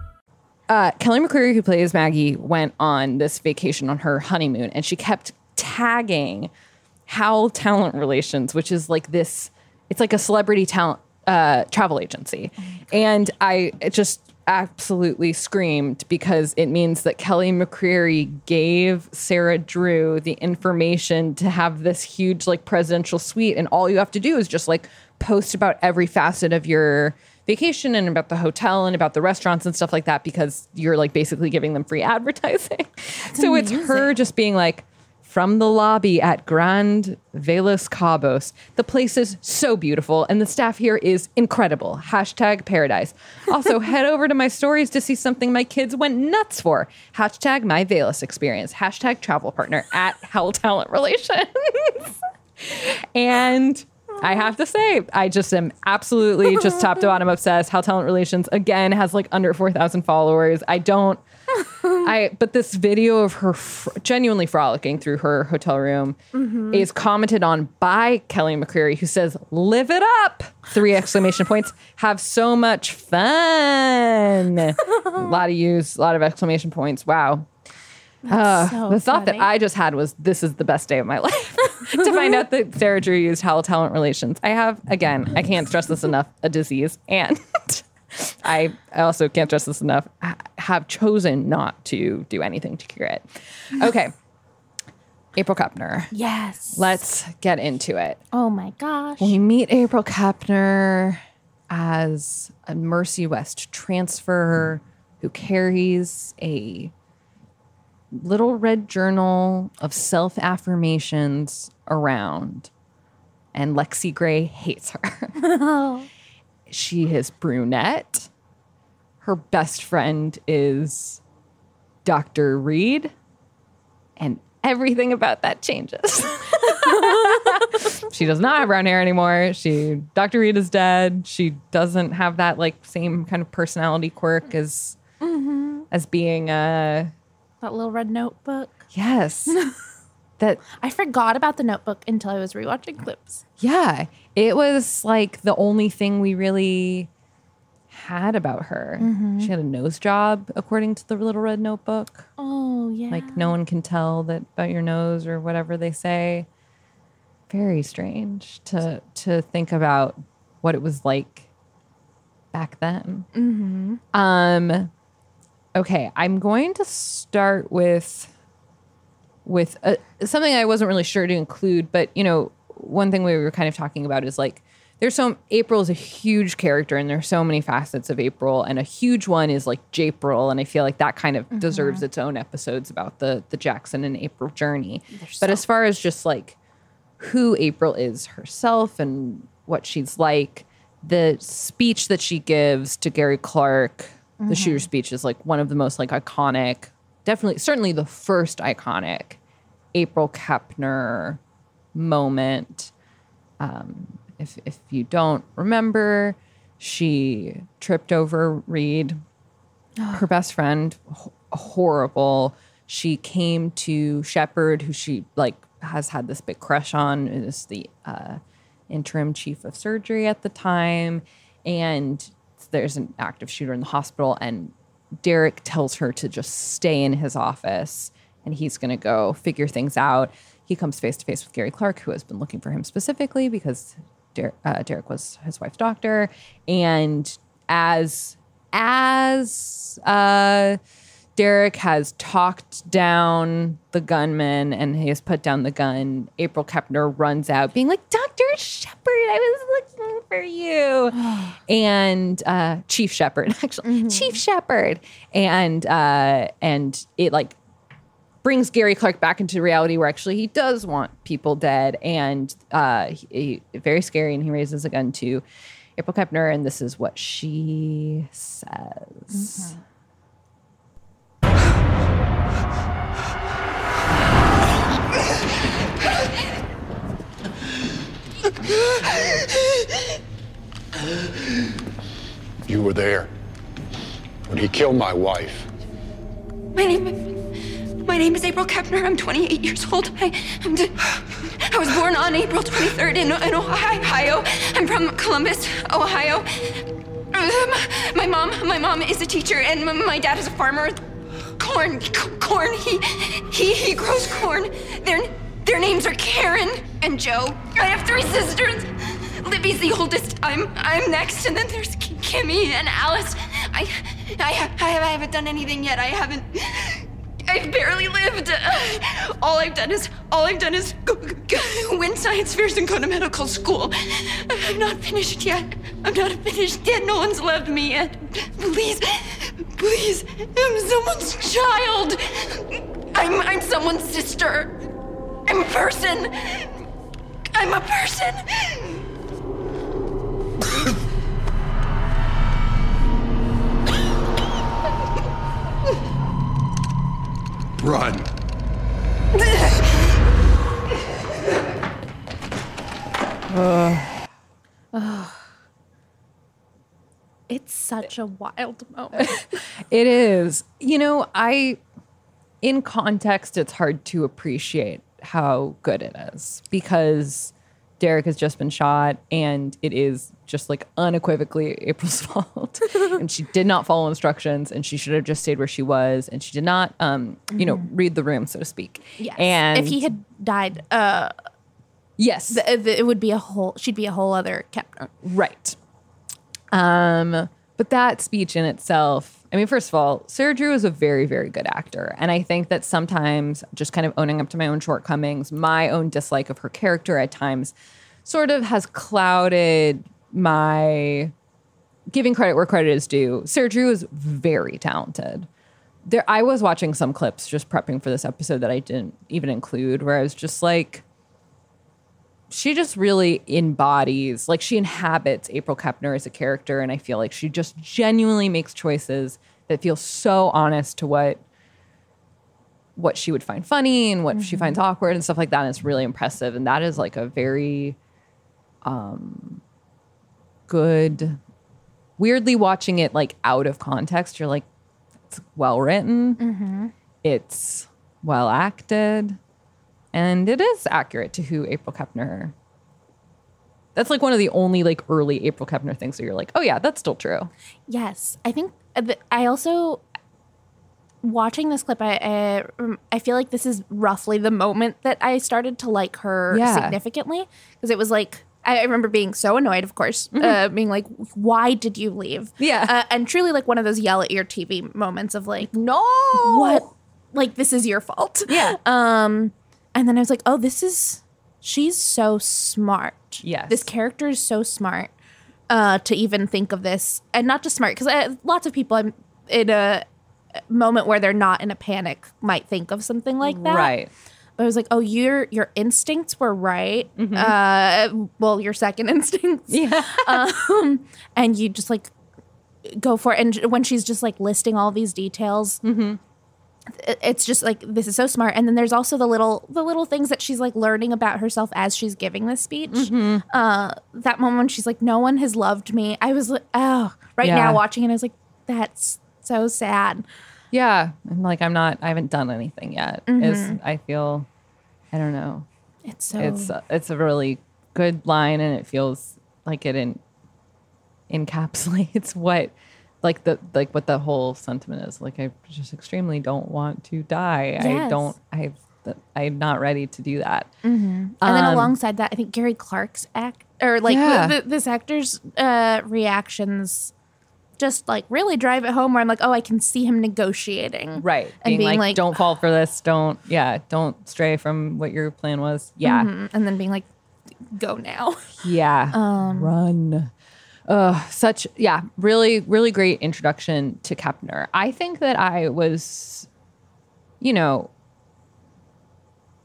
Uh, Kelly McCreary, who plays Maggie, went on this vacation on her honeymoon, and she kept tagging Howl Talent Relations, which is like this. It's like a celebrity talent uh, travel agency, and I it just absolutely screamed because it means that Kelly McCreary gave Sarah Drew the information to have this huge like presidential suite, and all you have to do is just like post about every facet of your vacation and about the hotel and about the restaurants and stuff like that because you're like basically giving them free advertising. so it's her just being like, from the lobby at Grand Velas Cabos. The place is so beautiful and the staff here is incredible. Hashtag paradise. Also, head over to my stories to see something my kids went nuts for. Hashtag my Velas experience. Hashtag travel partner at Howl Talent Relations. and I have to say, I just am absolutely just top to bottom obsessed. Howl Talent Relations again has like under 4,000 followers. I don't, I, but this video of her fr- genuinely frolicking through her hotel room mm-hmm. is commented on by Kelly McCreary, who says, Live it up! Three exclamation points. Have so much fun. a lot of use, a lot of exclamation points. Wow. Uh, so the thought funny. that I just had was this is the best day of my life to find out that Sarah Drew used Howl Talent Relations. I have, again, I can't stress this enough, a disease. And I, I also can't stress this enough, I have chosen not to do anything to cure it. Okay. April Kepner. Yes. Let's get into it. Oh my gosh. We meet April Kepner as a Mercy West transfer who carries a little red journal of self affirmations around. And Lexie Grey hates her. she is brunette. Her best friend is Dr. Reed. And everything about that changes. she does not have brown hair anymore. She Dr. Reed is dead. She doesn't have that like same kind of personality quirk as as being uh that little red notebook. yes. that I forgot about the notebook until I was rewatching clips. yeah, it was like the only thing we really had about her. Mm-hmm. She had a nose job, according to the Little Red Notebook. Oh yeah. Like no one can tell that about your nose or whatever they say. Very strange to to think about what it was like back then. Mm-hmm. Um, okay, I'm going to start with with uh something I wasn't really sure to include, but you know, one thing we were kind of talking about is like there's so April is a huge character, and there's so many facets of April, and a huge one is like Japril, and I feel like that kind of deserves its own episodes about the the Jackson and April journey. but as far as just like who April is herself and what she's like. The speech that she gives to Gary Clark, the shooter speech, is like one of the most like iconic, definitely, certainly the first iconic April Kepner moment. Um, if if you don't remember, she tripped over Reed, her best friend, h- horrible. She came to Shepard, who she like has had this big crush on, is the uh, interim chief of surgery at the time, and there's an active shooter in the hospital, and Derek tells her to just stay in his office, and he's going to go figure things out. He comes face to face with Gary Clark, who has been looking for him specifically because Der- uh, Derek was his wife's doctor, and as as uh, Derek has talked down the gunman and he has put down the gun. April Kepner runs out, being like, Dr. Shepard, I was looking for you. and uh, Chief Shepard, actually, Chief Shepard. And uh, and it like brings Gary Clark back into reality where actually he does want people dead. And uh, he, he- very scary. And he raises a gun to April Kepner. And this is what she says. You were there when he killed my wife. My name, my name is April Kepner. I'm 28 years old. I, I'm I was born on April 23rd in, in Ohio. I'm from Columbus, Ohio. Um, My mom, my mom is a teacher, and my dad is a farmer. Corn, corn. He, he, he grows corn. Their, their names are Karen and Joe. I have three sisters. Libby's the oldest. I'm, I'm next, and then there's Kimmy and Alice. I, I, I, I haven't done anything yet. I haven't. I've barely lived. All I've done is all I've done is go, go, win science fairs and go to medical school. I'm not finished yet. I'm not finished yet. No one's loved me yet. Please, please, I'm someone's child. I'm I'm someone's sister. I'm a person. I'm a person. Such a wild moment. It is. You know, I, in context, it's hard to appreciate how good it is because Derek has just been shot and it is just like unequivocally April's fault. and she did not follow instructions and she should have just stayed where she was and she did not, um, you know, read the room, so to speak. yes. And if he had died, uh, yes, th- th- it would be a whole. She'd be a whole other Kepner. Right. Um, but that speech in itself, I mean, first of all, Sarah Drew is a very, very good actor. And I think that sometimes just kind of owning up to my own shortcomings, my own dislike of her character at times sort of has clouded my giving credit where credit is due. Sarah Drew is very talented. There I was watching some clips just prepping for this episode that I didn't even include where I was just like she just really embodies, like she inhabits April Kepner as a character, and I feel like she just genuinely makes choices that feel so honest to what what she would find funny and what she finds awkward and stuff like that. And it's really impressive, and that is like a very um good. Weirdly, watching it like out of context, you're like, it's well written, it's well acted and it is accurate to who April Kepner That's like one of the only like early April Kepner things that you're like, oh yeah, that's still true. Yes, I think uh, I also watching this clip. I I, I feel like this is roughly the moment that I started to like her Yeah. significantly because it was like I remember being so annoyed, of course, uh, being like, "Why did you leave?" Mm-hmm. Yeah. uh, and truly like one of those yell at your TV moments of like, No. "What? Like this is your fault?" Yeah. Um, and then I was like, "Oh, this is she's so smart. Yes. this character is so smart uh, to even think of this, and not just smart because lots of people I'm in a moment where they're not in a panic might think of something like that. Right. But I was like, oh, your your instincts were right. Mm-hmm. Uh, well, your second instincts. Yeah. Um, and you just like go for it. And when she's just like listing all these details, Mm-hmm. It- it's just like this is so smart. And then there's also the little the little things that she's like learning about herself as she's giving this speech. Mm-hmm. Uh, that moment when she's like, "No one has loved me." I was like, oh, right Yeah. now watching it, I was like, that's so sad. Yeah. And like I'm not I haven't done anything yet. Is I feel I don't know. It's so It's it's a really good line and it feels like it in, encapsulates what like the like what the whole sentiment is. Like I just extremely don't want to die. I don't I've I'm not ready to do that. And then Um, alongside that, I think Gary Clark's act or like Yeah. the, the, this actor's uh, reactions just like really drive it home. Where I'm like, oh, I can see him negotiating, Right. and being, like, don't fall for this. Don't, yeah, don't stray from what your plan was. Yeah. Mhm. and then being like, go now. Yeah. Um, Run. Ugh, such, yeah, really, really great introduction to Kepner. I think that I was, you know,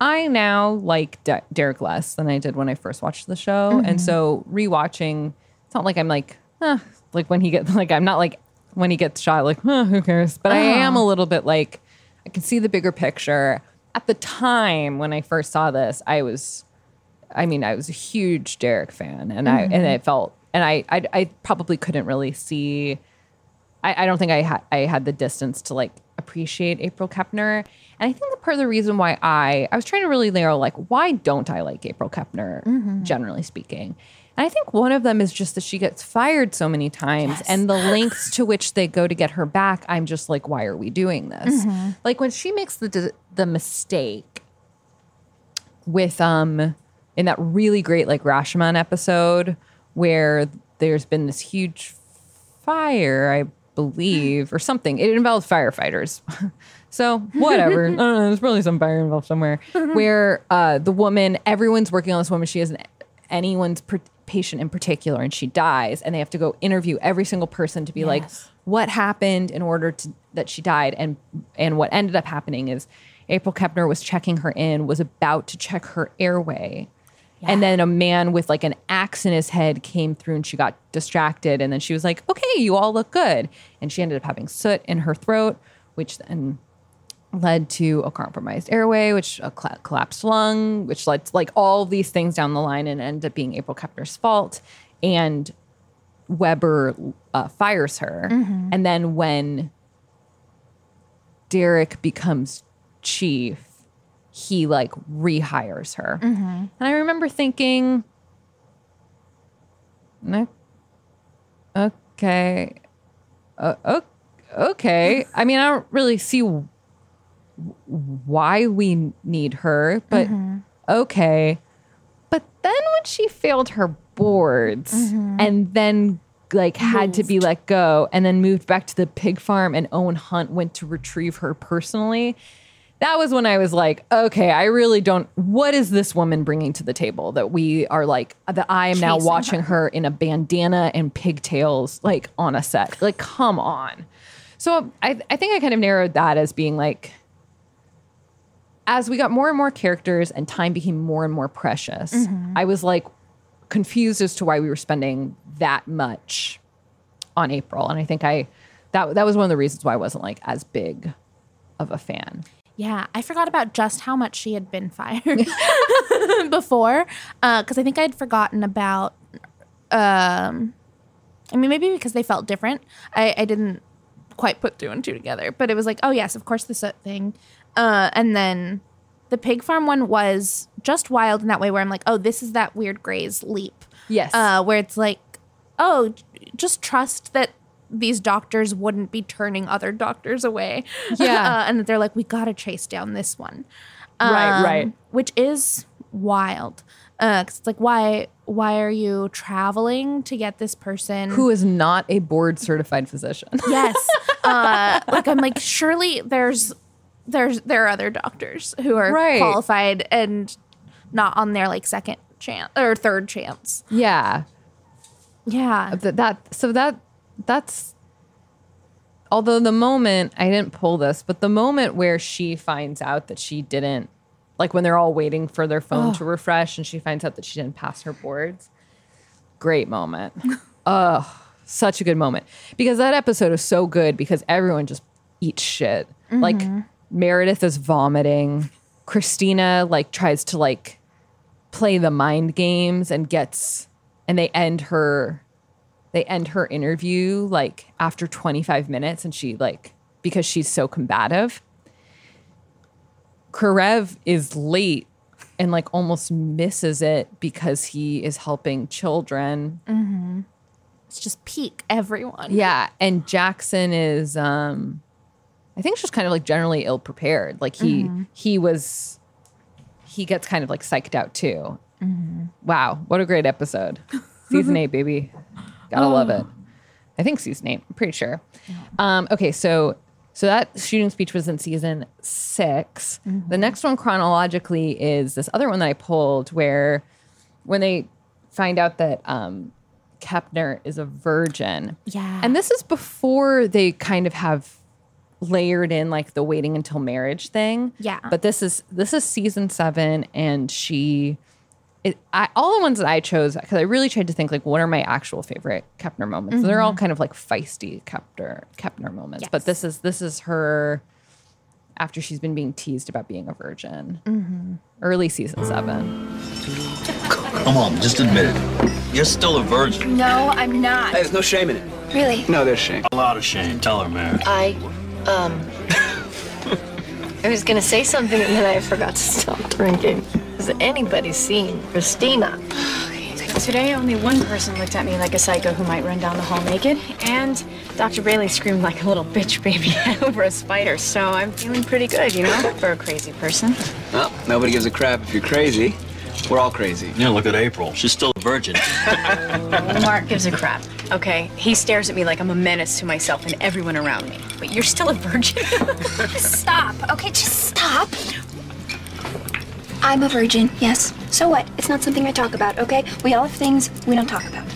I now like De- Derek less than I did when I first watched the show. Mm-hmm. And so rewatching, it's not like I'm like, huh, like when he gets, like, I'm not like when he gets shot, like, huh, who cares? But I Uh-huh. am a little bit like, I can see the bigger picture. At the time when I first saw this, I was, I mean, I was a huge Derek fan, and I and it felt, and I, I, I probably couldn't really see. I, I don't think I had I had the distance to like appreciate April Kepner, and I think the part of the reason why I I was trying to really narrow like why don't I like April Kepner generally speaking. And I think one of them is just that she gets fired so many times, and the lengths to which they go to get her back. I'm just like, why are we doing this? Like when she makes the the mistake with um in that really great like Rashomon episode where there's been this huge fire, I believe, or something. It involves firefighters. so whatever. I don't know, there's probably some fire involved somewhere where uh, the woman, everyone's working on this woman. She isn't anyone's per- patient in particular, and she dies, and they have to go interview every single person to be like, what happened in order to that she died, and and what ended up happening is April Kepner was checking her in, was about to check her airway. And then a man with like an axe in his head came through and she got distracted. And then she was like, okay, you all look good. And she ended up having soot in her throat, which then led to a compromised airway, which a cla collapsed lung, which led to like all these things down the line and ended up being April Kepner's fault. And Weber uh, fires her. And then when Derek becomes chief, he like rehires her. And I remember thinking, okay, uh, okay. I mean, I don't really see w- why we need her, but okay. But then when she failed her boards and then like had to be let go and then moved back to the pig farm and Owen Hunt went to retrieve her personally. That was when I was like, okay, I really don't. What is this woman bringing to the table that we are like, that I am now watching her in a bandana and pigtails, like on a set? Like, come on. So I, I think I kind of narrowed that as being like, as we got more and more characters and time became more and more precious, I was like confused as to why we were spending that much on April. And I think I that that was one of the reasons why I wasn't like as big of a fan. Yeah, I forgot about just how much she had been fired before, because I think I'd forgotten about. Um, I mean, maybe because they felt different. I, I didn't quite put two and two together, but it was like, oh yes, of course the soot thing, uh, and then the pig farm one was just wild in that way where I'm like, oh, this is that weird Grey's leap. Yes. Uh, where it's like, oh, just trust that these doctors wouldn't be turning other doctors away. Yeah. uh, and that they're like, we got to chase down this one. Right, right. Which is wild. Uh, 'cause it's like, why, why are you traveling to get this person Who is not a board certified physician? Yes. Uh, like I'm like, surely there's there's there are other doctors who are Right. qualified and not on their like second chance or third chance. yeah. Yeah. that, that so that that's although the moment I didn't pull this, but the moment where she finds out that she didn't like when they're all waiting for their phone to refresh and she finds out that she didn't pass her boards. Great moment. oh, such a good moment. Because that episode is so good because everyone just eats shit. Like mm-hmm. Meredith is vomiting. Cristina like tries to like play the mind games and gets and they end her they end her interview like after 25 minutes and she like because she's so combative. Karev is late and like almost misses it because he is helping children. Mm-hmm. It's just peak everyone. yeah and jackson is um i think she's just kind of like generally ill prepared like he mm-hmm. he was he gets kind of like psyched out too. Mm-hmm. Wow what a great episode. Season eight baby gotta love it i think season eight i'm pretty sure um okay so so that shooting speech was in season 6 the next one chronologically is this other one that i pulled where when they find out that um kepner is a virgin Yeah. and this is before they kind of have layered in like the waiting until marriage thing. Yeah. But this is this is season seven, and she, it, I, all the ones that I chose because I really tried to think like what are my actual favorite Kepner moments. They're all kind of like feisty Kepner Kepner moments. But this is this is her after she's been being teased about being a virgin. Early season seven. Come on, just admit it. You're still a virgin. No, I'm not. There's no shame in it. Really? No, there's shame. A lot of shame. Tell her, Mary. I, um, I was gonna say something and then I forgot to stop drinking. Has anybody seen Cristina? Today, only one person looked at me like a psycho who might run down the hall naked, and Dr. Bailey screamed like a little bitch baby over a spider. So I'm feeling pretty good, you know, for a crazy person. Well, nobody gives a crap if you're crazy. We're all crazy. Yeah, look at April. She's still a virgin. Mark gives a crap. Okay, he stares at me like I'm a menace to myself and everyone around me. But you're still a virgin. Stop. Okay, just stop. I'm a virgin, yes. So what? It's not something I talk about, okay? We all have things we don't talk about.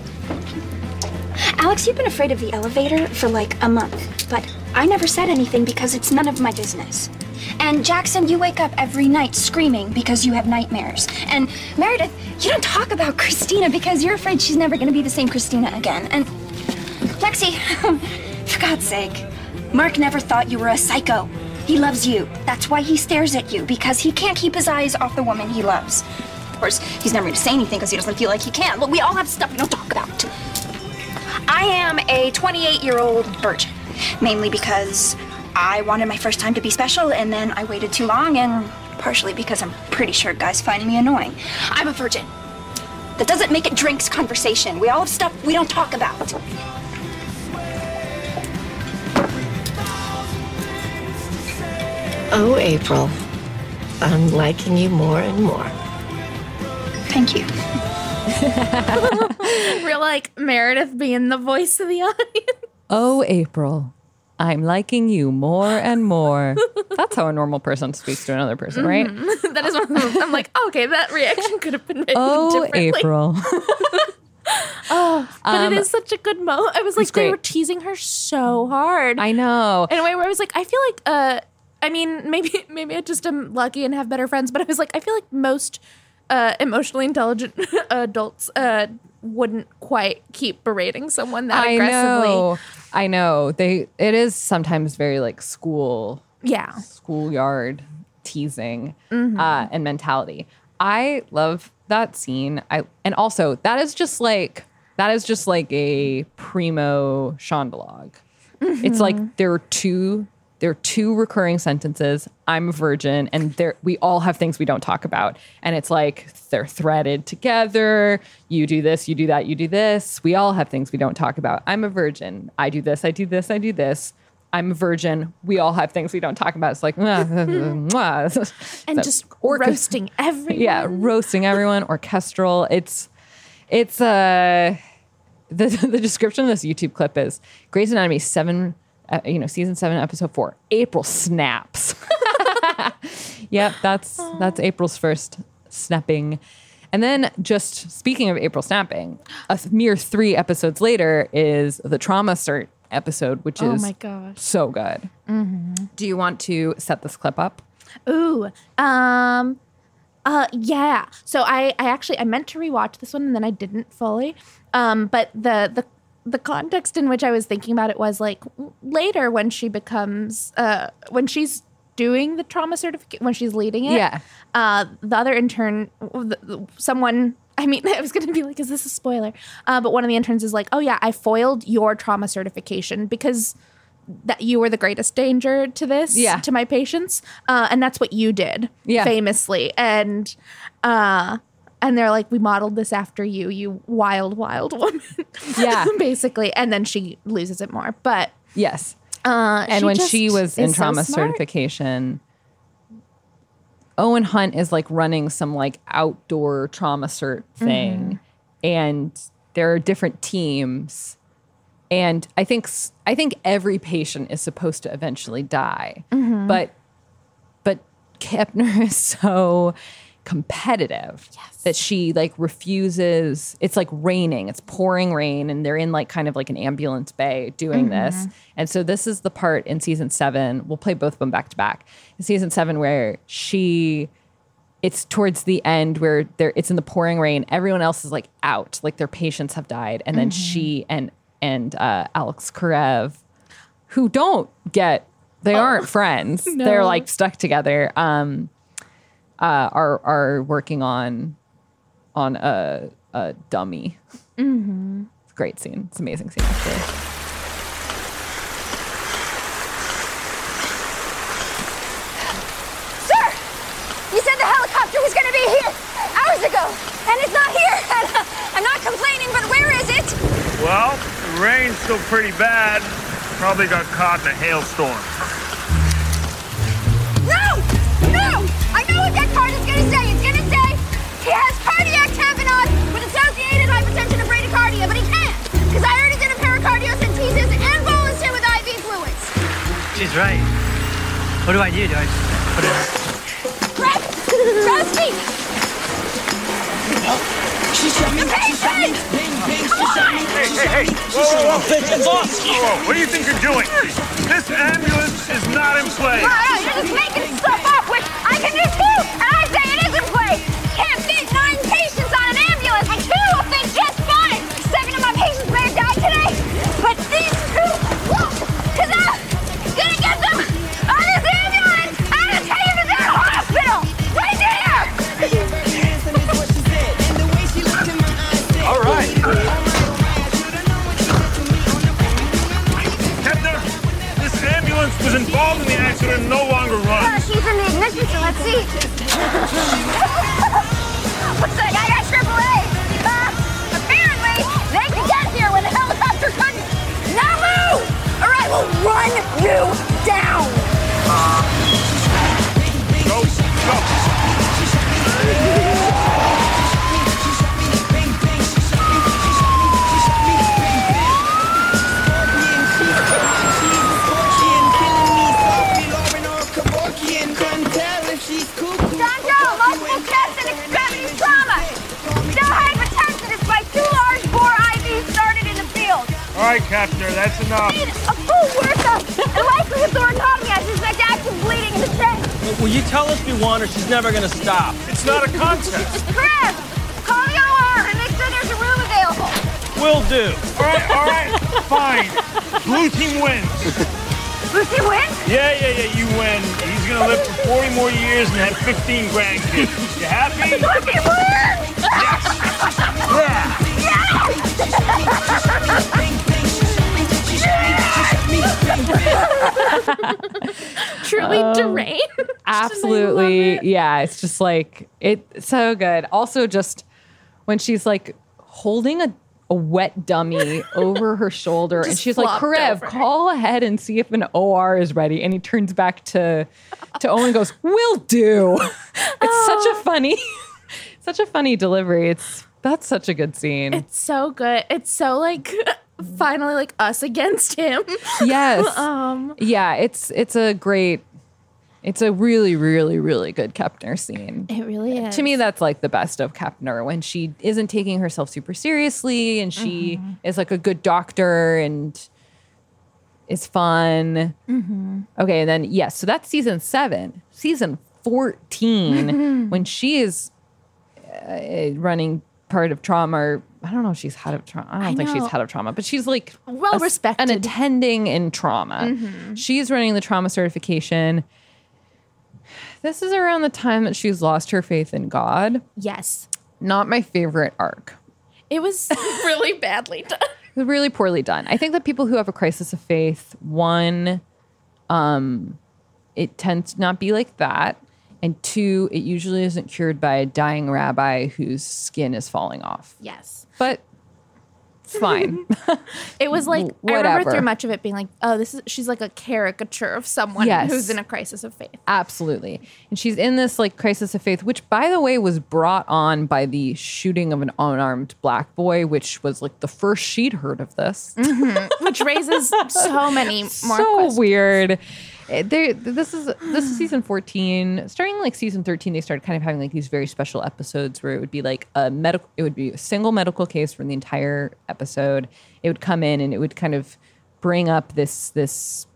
Alex, you've been afraid of the elevator for like a month, but I never said anything because it's none of my business. And Jackson, you wake up every night screaming because you have nightmares. And Meredith, you don't talk about Cristina because you're afraid she's never gonna be the same Cristina again. And Lexie, for God's sake, Mark never thought you were a psycho. He loves you. That's why he stares at you, because he can't keep his eyes off the woman he loves. Of course, he's never gonna say anything because he doesn't feel like he can. Look, we all have stuff we don't talk about. I am a 28 year old virgin, mainly because I wanted my first time to be special, and then I waited too long, and partially because I'm pretty sure guys find me annoying. I'm a virgin. That doesn't make it drinks conversation. We all have stuff we don't talk about. Oh, April. I'm liking you more and more. Thank you. We're like Meredith being the voice of the audience. Oh, April, I'm liking you more and more. That's how a normal person speaks to another person, right? that is one of. I'm like, okay, that reaction could have been made Oh. April. But it is such a good moment. I was like, they great. were teasing her so hard. I know. in a way where I was like, I feel like, uh, I mean, maybe maybe I just am lucky and have better friends, but I was like, I feel like most uh, emotionally intelligent adults uh, wouldn't quite keep berating someone that I aggressively. know. I know. They it is sometimes very like school Yeah, schoolyard teasing Mm-hmm. uh, and mentality. I love that scene. I and also that is just like that is just like a primo Shondelog. It's Mm-hmm. like there are two there are two recurring sentences. I'm a virgin, and there we all have things we don't talk about, and it's like they're threaded together. You do this, you do that, you do this. We all have things we don't talk about. I'm a virgin. I do this, I do this, I do this. I'm a virgin. We all have things we don't talk about. It's like, mwah. And So, just orca- roasting everyone. yeah, roasting everyone, orchestral. It's it's uh the the description of this YouTube clip is Grey's Anatomy seven, uh, you know, season seven, episode four. April snaps. yep, that's that's April's first snapping. And then, just speaking of April snapping, a mere three episodes later is the trauma cert episode, which Oh is my gosh. so good. Mhm. Do you want to set this clip up? Ooh. Um uh yeah. So I I actually I meant to rewatch this one and then I didn't fully. Um but the the the context in which I was thinking about it was like later when she becomes uh when she's doing the trauma certificate when she's leading it. Yeah. Uh the other intern someone I mean, I was going to be like, is this a spoiler? Uh, but one of the interns is like, oh, yeah, I foiled your trauma certification because that you were the greatest danger to this Yeah. to my patients uh, and that's what you did Yeah. famously and uh and they're like we modeled this after you you wild wild woman Yeah. basically and then she loses it more but Yes. uh and when she was in so trauma smart. certification owen hunt is like running some like outdoor trauma cert thing and there are different teams and i think I think every patient is supposed to eventually die Mhm. but but kepner is so competitive that she like refuses. It's like raining. It's pouring rain and they're in like kind of like an ambulance bay doing this. Mhm. and so this is the part in season seven we'll play both of them back to back in season seven where she it's towards the end where they're it's in the pouring rain. Everyone else is like out. Like their patients have died. And then Mhm. she and and uh, alex karev who don't get they aren't friends. They're like stuck together. Um uh are are working on on a a dummy mm-hmm. it's a great scene it's an amazing scene actually Sir! You said the helicopter was gonna be here hours ago, and it's not here. And, uh, I'm not complaining, but where is it? Well, the rain's still pretty bad. Probably got caught in a hailstorm. What that card is gonna say. It's gonna say he has cardiac tamponade with associated hypertension and bradycardia, but he can't, because I already did a pericardiocentesis and bolused him with IV fluids. She's right. What do I do? Do I just put it? Greg! Trust me! She shot me, The she shot me, bang, bang, she shot me, Hey, hey, hey! me, Whoa, she shot whoa, whoa! bitch, boss! Whoa, whoa! What do you think you're doing? This ambulance is not in play. Wow, you're just making stuff up, which I can do too. Ah! Молодцы! Enough. Need a full workup and likely a thoracotomy. I suspect active bleeding in the chest. Will you tell us we want her? She's never gonna stop. It's not a contest. Chris, call the OR and make sure there's a room available. Will do. All right, all right, fine. Blue team wins. Blue team wins? Yeah, yeah, yeah, you win. He's gonna live for 40 more years and have 15 grandkids. You happy? Blue team wins! truly Um, deranged. Absolutely. Yeah, it's just like it's so good. Also just when she's like holding a a wet dummy over her shoulder and she's like, Karev, call ahead and see if an OR is ready. And he turns back to to Owen and goes, Will do. It's such a funny, such a funny delivery. It's that's such a good scene. It's so good. It's so like finally like us against him. yes. um yeah, it's it's a great it's a really, really, really good Kepner scene. it really is. To me, that's like the best of Kepner when she isn't taking herself super seriously and she Mm-hmm. is like a good doctor and is fun. Mhm. Okay, and then yes, so that's season seven. Season 14, when she is uh, running part of trauma, or I don't know if she's head of trauma. I don't I think she's head of trauma, but she's like Well a respected. an attending in trauma. Mhm. She's running the trauma certification. This is around the time that she's lost her faith in God. Yes. Not my favorite arc. It was really badly done. Really poorly done. I think that people who have a crisis of faith, one, um, it tends to not be like that. And two, it usually isn't cured by a dying rabbi whose skin is falling off. Yes. But it's fine. It was like I Whatever. remember through much of it being like, oh, this is she's like a caricature of someone Yes. who's in a crisis of faith. Absolutely. And she's in this like crisis of faith, which by the way was brought on by the shooting of an unarmed black boy, which was like the first she'd heard of this. Mm-hmm. Which raises so many more so questions. weird. Eh, There, this is this is season fourteen. Starting like season thirteen, they started kind of having like these very special episodes where it would be like a medical. It would be a single medical case from the entire episode. It would come in and it would kind of bring up this this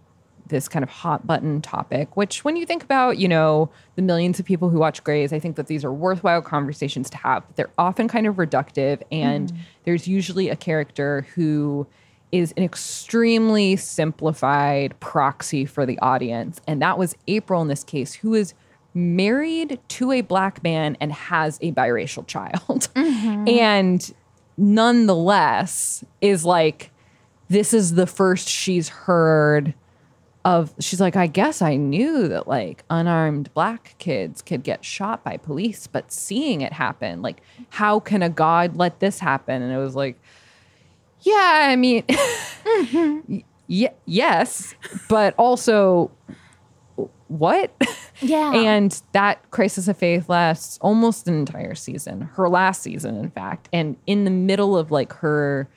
this kind of hot button topic. Which, when you think about you know the millions of people who watch Grey's, I think that these are worthwhile conversations to have. but They're often kind of reductive, and Mhm. there's usually a character who is an extremely simplified proxy for the audience. And that was April in this case, who is married to a black man and has a biracial child. Mm-hmm. And nonetheless, is like, this is the first she's heard of she's like i guess i knew that like unarmed black kids could get shot by police but seeing it happen like how can a god let this happen and it was like yeah i mean y- yes but also what Yeah. and that crisis of faith lasts almost an entire season her last season in fact and in the middle of like her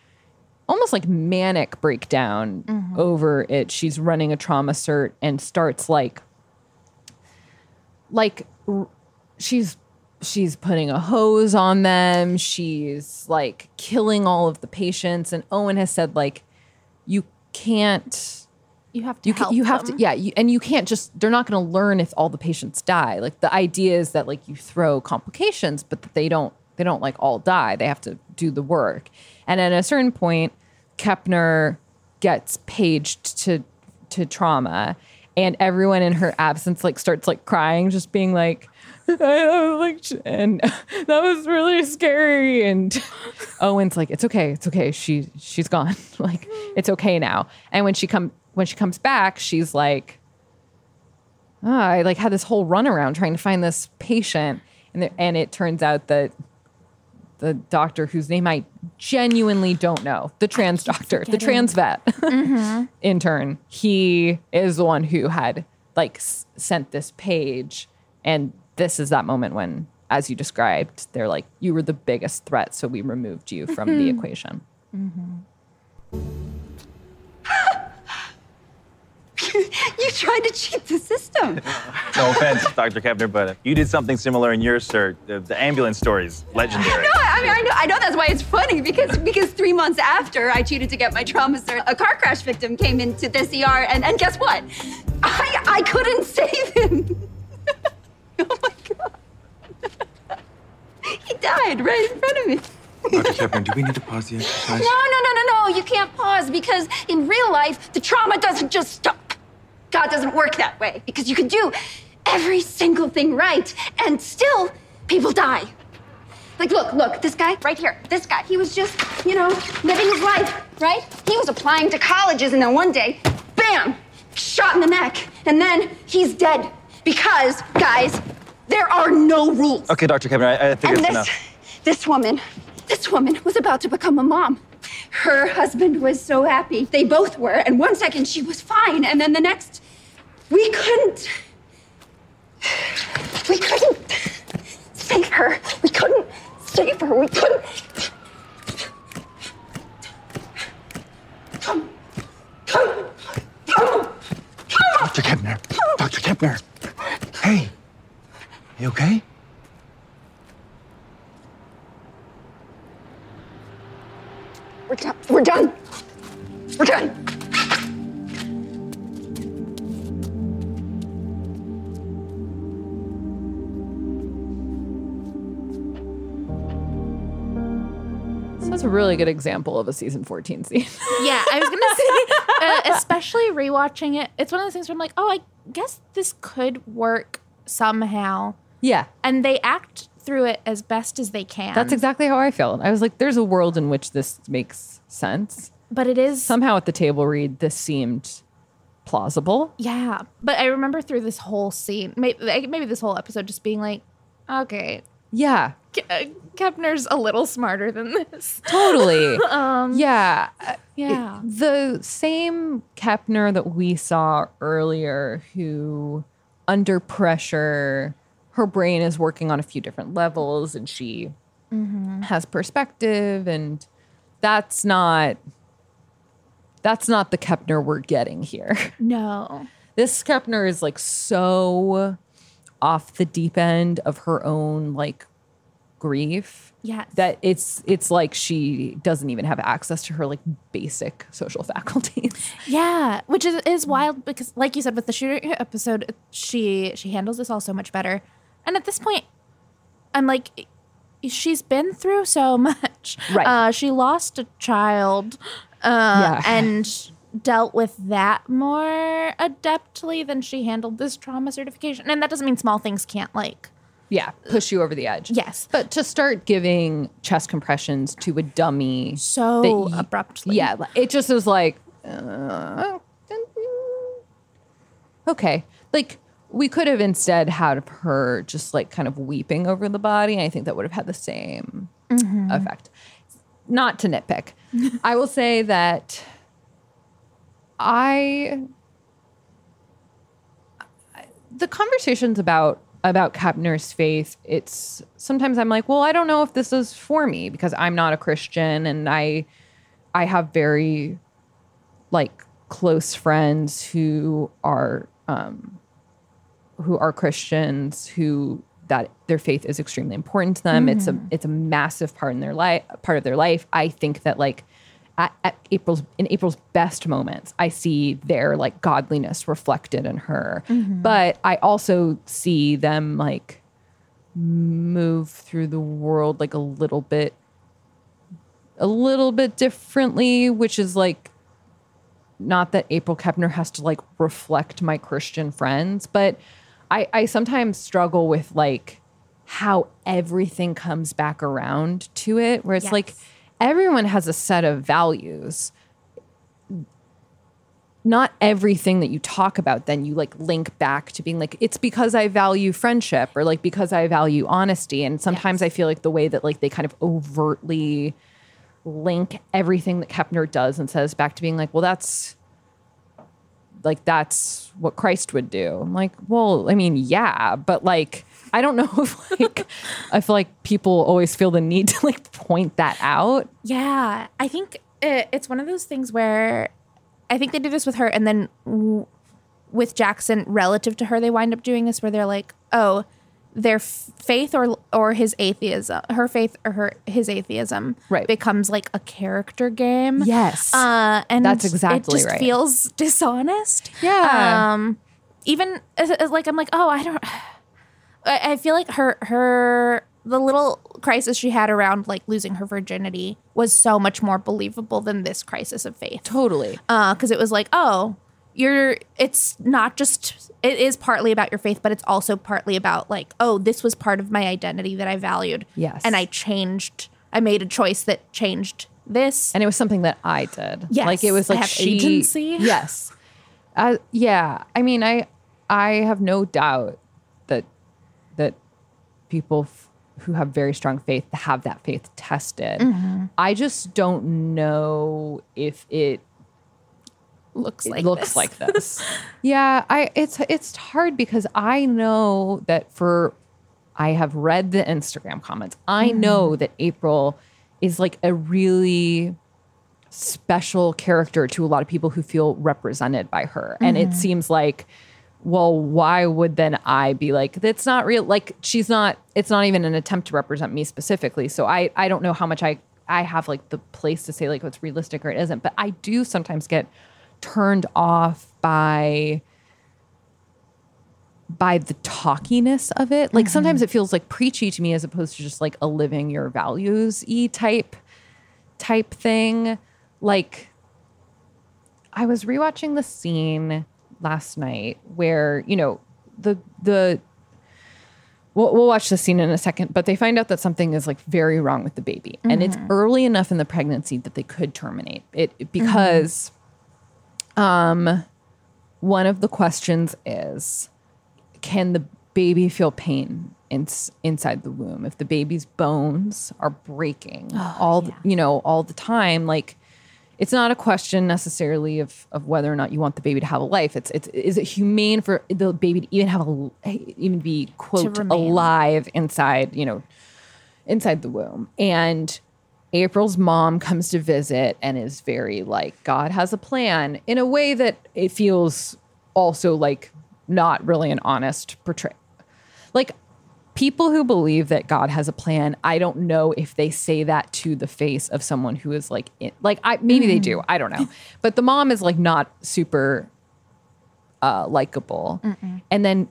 almost like manic breakdown Mhm. over it she's running a trauma cert and starts like like r- she's she's putting a hose on them. She's like killing all of the patients. And owen has said like you can't You have to you can, you have to yeah you, and you can't just they're not going to learn if all the patients die. Like the idea is that like you throw complications but that they don't they don't like all die. They have to do the work. And at a certain point kepner gets paged to to trauma. And everyone in her absence like starts like crying just being like I like and that was really scary and Owen's like it's okay it's okay she she's gone. Like it's okay now. And when she come when she comes back she's like oh, I like had this whole runaround trying to find this patient. And the, and it turns out that the doctor whose name I genuinely don't know the trans doctor the trans vet Mhm. intern he is the one who had like s- sent this page and this is that moment when as you described they're like you were the biggest threat so we removed you from the equation you tried to cheat the system. No offense, Dr. Kepner, but you did something similar in your cert. The, the ambulance stories, legendary. No, I mean I know I know that's why it's funny because because three months after I cheated to get my trauma cert, a car crash victim came into this ER and, and guess what? I I couldn't save him. oh my god. he died right in front of me. Dr. Kepner, do we need to pause the exercise? No, no, no, no, no. You can't pause because in real life, the trauma doesn't just stop. God doesn't work that way because you can do every single thing right and still people die. Like, look, look, this guy right here, this guy, he was just, you know, living his life, right? He was applying to colleges and then one day, bam, shot in the neck, and then he's dead. Because, guys, there are no rules. Okay, Dr. Kepner, I, I think and it's this, enough. this woman, this woman was about to become a mom. Her husband was so happy. They both were. And one second she was fine, and then the next, we couldn't. We couldn't save her. We couldn't save her. We couldn't. Come, come, come. Dr. Kepner. Dr. Kepner. Hey. You okay? We're done. We're done. We're done. A really good example of a season 14 scene. Yeah, I was gonna say, uh, especially rewatching it. It's one of those things where I'm like, oh, I guess this could work somehow. yeah. And they act through it as best as they can. That's exactly how I felt. I was like, there's a world in which this makes sense. But it is Somehow at the table read, this seemed plausible. Yeah, but I remember through this whole scene, maybe, maybe this whole episode, just being like, okay, Yeah, Uh, Kepner's a little smarter than this. totally. um, yeah. uh, yeah. it- the same Kepner that we saw earlier, who under pressure, her brain is working on a few different levels and she Mhm. has perspective and that's not that's not the Kepner we're getting here. No. This Kepner is like so off the deep end of her own like grief. Yes. That it's it's like she doesn't even have access to her like basic social faculties. Yeah, which is, is wild because, like you said, with the shooter episode, she she handles this all so much better. And at this point, I'm like, she's been through so much. Right. Uh, she lost a child, uh, Yeah. and dealt with that more adeptly than she handled this trauma certification. And that doesn't mean small things can't like. Yeah, push you over the edge. Yes. But to start giving chest compressions to a dummy So that y- abruptly. Yeah, it just was like, uh, okay. Like, we could have instead had her just like kind of weeping over the body. I think that would have had the same Mhm. effect. Not to nitpick. I will say that I the conversations about about Kepner's faith, it's sometimes I'm like, well, I don't know if this is for me because I'm not a Christian and I I have very like close friends who are um who are Christians who that their faith is extremely important to them. It's a Mhm. it's a massive part in their life part of their life. I think that like at, at April's in April's best moments, I see their like godliness reflected in her. Mhm. But I also see them like move through the world like a little bit a little bit differently, which is like not that April Kepner has to like reflect my Christian friends, but I, I sometimes struggle with like how everything comes back around to it, where it's like everyone has a set of values. Not everything that you talk about, then you like link back to being like, it's because I value friendship or like because I value honesty. And sometimes I feel like the way that like they kind of overtly link everything that Kepner does and says back to being like, well, that's like that's what Christ would do. I'm like, well, I mean, yeah, but like I don't know if like I feel like people always feel the need to like point that out. Yeah, I think it, it's one of those things where I think they do this with her, and then w- with Jackson, relative to her, they wind up doing this where they're like, oh, their f- faith or or his atheism, her faith or her his atheism, Right. becomes like a character game. Yes. uh, and That's exactly it just right. feels dishonest. Yeah. um, even as, as, like I'm like, oh, I don't. I, I feel like her her the little crisis she had around like losing her virginity was so much more believable than this crisis of faith. Totally. Uh, because it was like, oh, you're. It's not just. It is partly about your faith, but it's also partly about like, oh, this was part of my identity that I valued. Yes. and I changed. I made a choice that changed this. And it was something that I did. Yes, Like it was like she, agency. Yes. Uh, yeah, I mean, I I have no doubt people f- who have very strong faith to have that faith tested. Mhm. I just don't know if it looks it like looks this. like this. yeah, I it's it's hard because I know that for I have read the Instagram comments. I know that April is like a really special character to a lot of people who feel represented by her. And it Mhm. seems like well, why would then I be like that's not real like she's not it's not even an attempt to represent me specifically. So I I don't know how much I I have like the place to say like what's realistic or it isn't, but I do sometimes get turned off by by the talkiness of it. Like mm-hmm. sometimes it feels like preachy to me as opposed to just like a living your values e type type thing. Like I was rewatching the scene last night where, you know, the the We'll, we'll watch the scene in a second, but they find out that something is like very wrong with the baby, and it's Mhm. early enough in the pregnancy that they could terminate it because, um, one of the questions is, can the baby feel pain in, inside the womb if the baby's bones are breaking all the, you know all the time? Like, it's not a question necessarily of of whether or not you want the baby to have a life. It's it's is it humane for the baby to even have a even be quote alive inside you know inside the womb and. April's mom comes to visit and is very like God has a plan in a way that it feels also like not really an honest portray. Like people who believe that God has a plan, I don't know if they say that to the face of someone who is like in, like I maybe they do, I don't know. But the mom is like not super uh likable. And then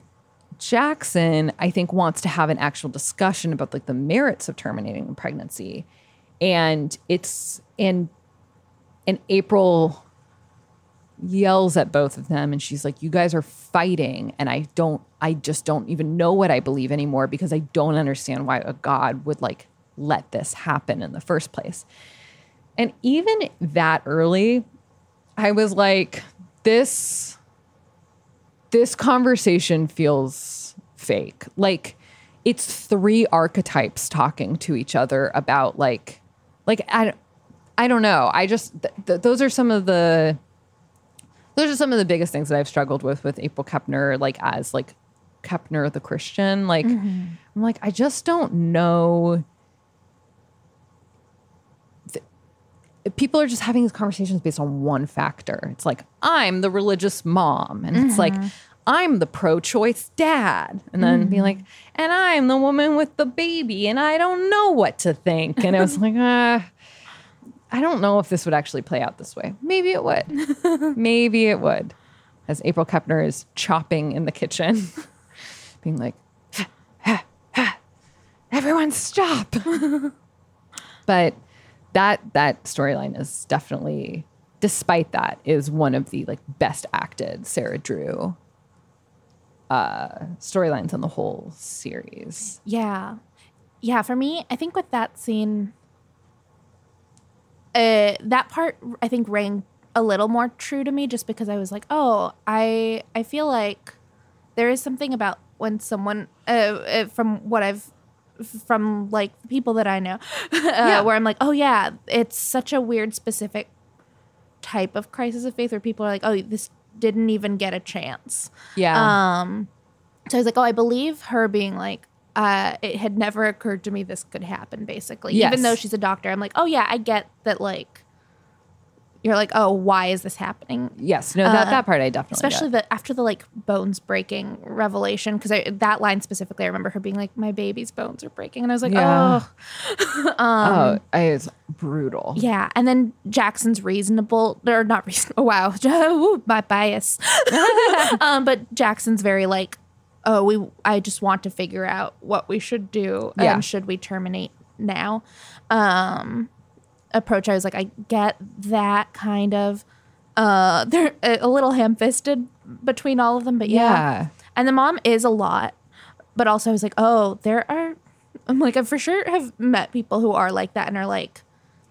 Jackson, I think, wants to have an actual discussion about like the merits of terminating a pregnancy. And it's and and April yells at both of them and she's like, You guys are fighting, and I don't I just don't even know what I believe anymore because I don't understand why a God would like let this happen in the first place. And even that early, I was like, this this conversation feels fake. Like it's three archetypes talking to each other about like like I I don't know. I just th- th- those are some of the those are some of the biggest things that I've struggled with with April Kepner like as like Kepner the Christian like Mhm. I'm like I just don't know people are just having these conversations based on one factor. It's like I'm the religious mom and it's like Mhm. I'm the pro-choice dad and then be Mhm. like and I'm the woman with the baby and I don't know what to think and I was like uh I don't know if this would actually play out this way. Maybe it would. Maybe it would. As April Kepner is chopping in the kitchen, being like, everyone stop. but that that storyline is definitely, despite that, is one of the like best acted Sarah Drew uh storylines in the whole series. Yeah. Yeah, for me, I think with that scene, uh, that part I think rang a little more true to me just because I was like, oh, I I feel like there is something about when someone uh, uh, from what I've from like people that I know, uh, Yeah. where I'm like, oh yeah, it's such a weird specific type of crisis of faith where people are like, oh, this didn't even get a chance. Yeah. Um, so I was like, oh, I believe her being like, uh, it had never occurred to me this could happen, basically. Yes. Even though she's a doctor, I'm like, oh, yeah, I get that, like, you're like, oh, why is this happening? Yes, no, that, that part I definitely Especially get. the after the like bones breaking revelation, because that line specifically, I remember her being like, "My baby's bones are breaking," and I was like, Yeah. "Oh, um, oh, it's brutal. yeah." And then Jackson's reasonable, or not reasonable. Wow, Ooh, my bias. um, but Jackson's very like, "Oh, we. I just want to figure out what we should do, Yeah. and should we terminate now?" Um, approach. I was like, I get that kind of. Uh, they're a a little ham-fisted between all of them, but yeah. Yeah. And the mom is a lot, but also I was like, oh, there are. I'm like, I for sure have met people who are like that and are like,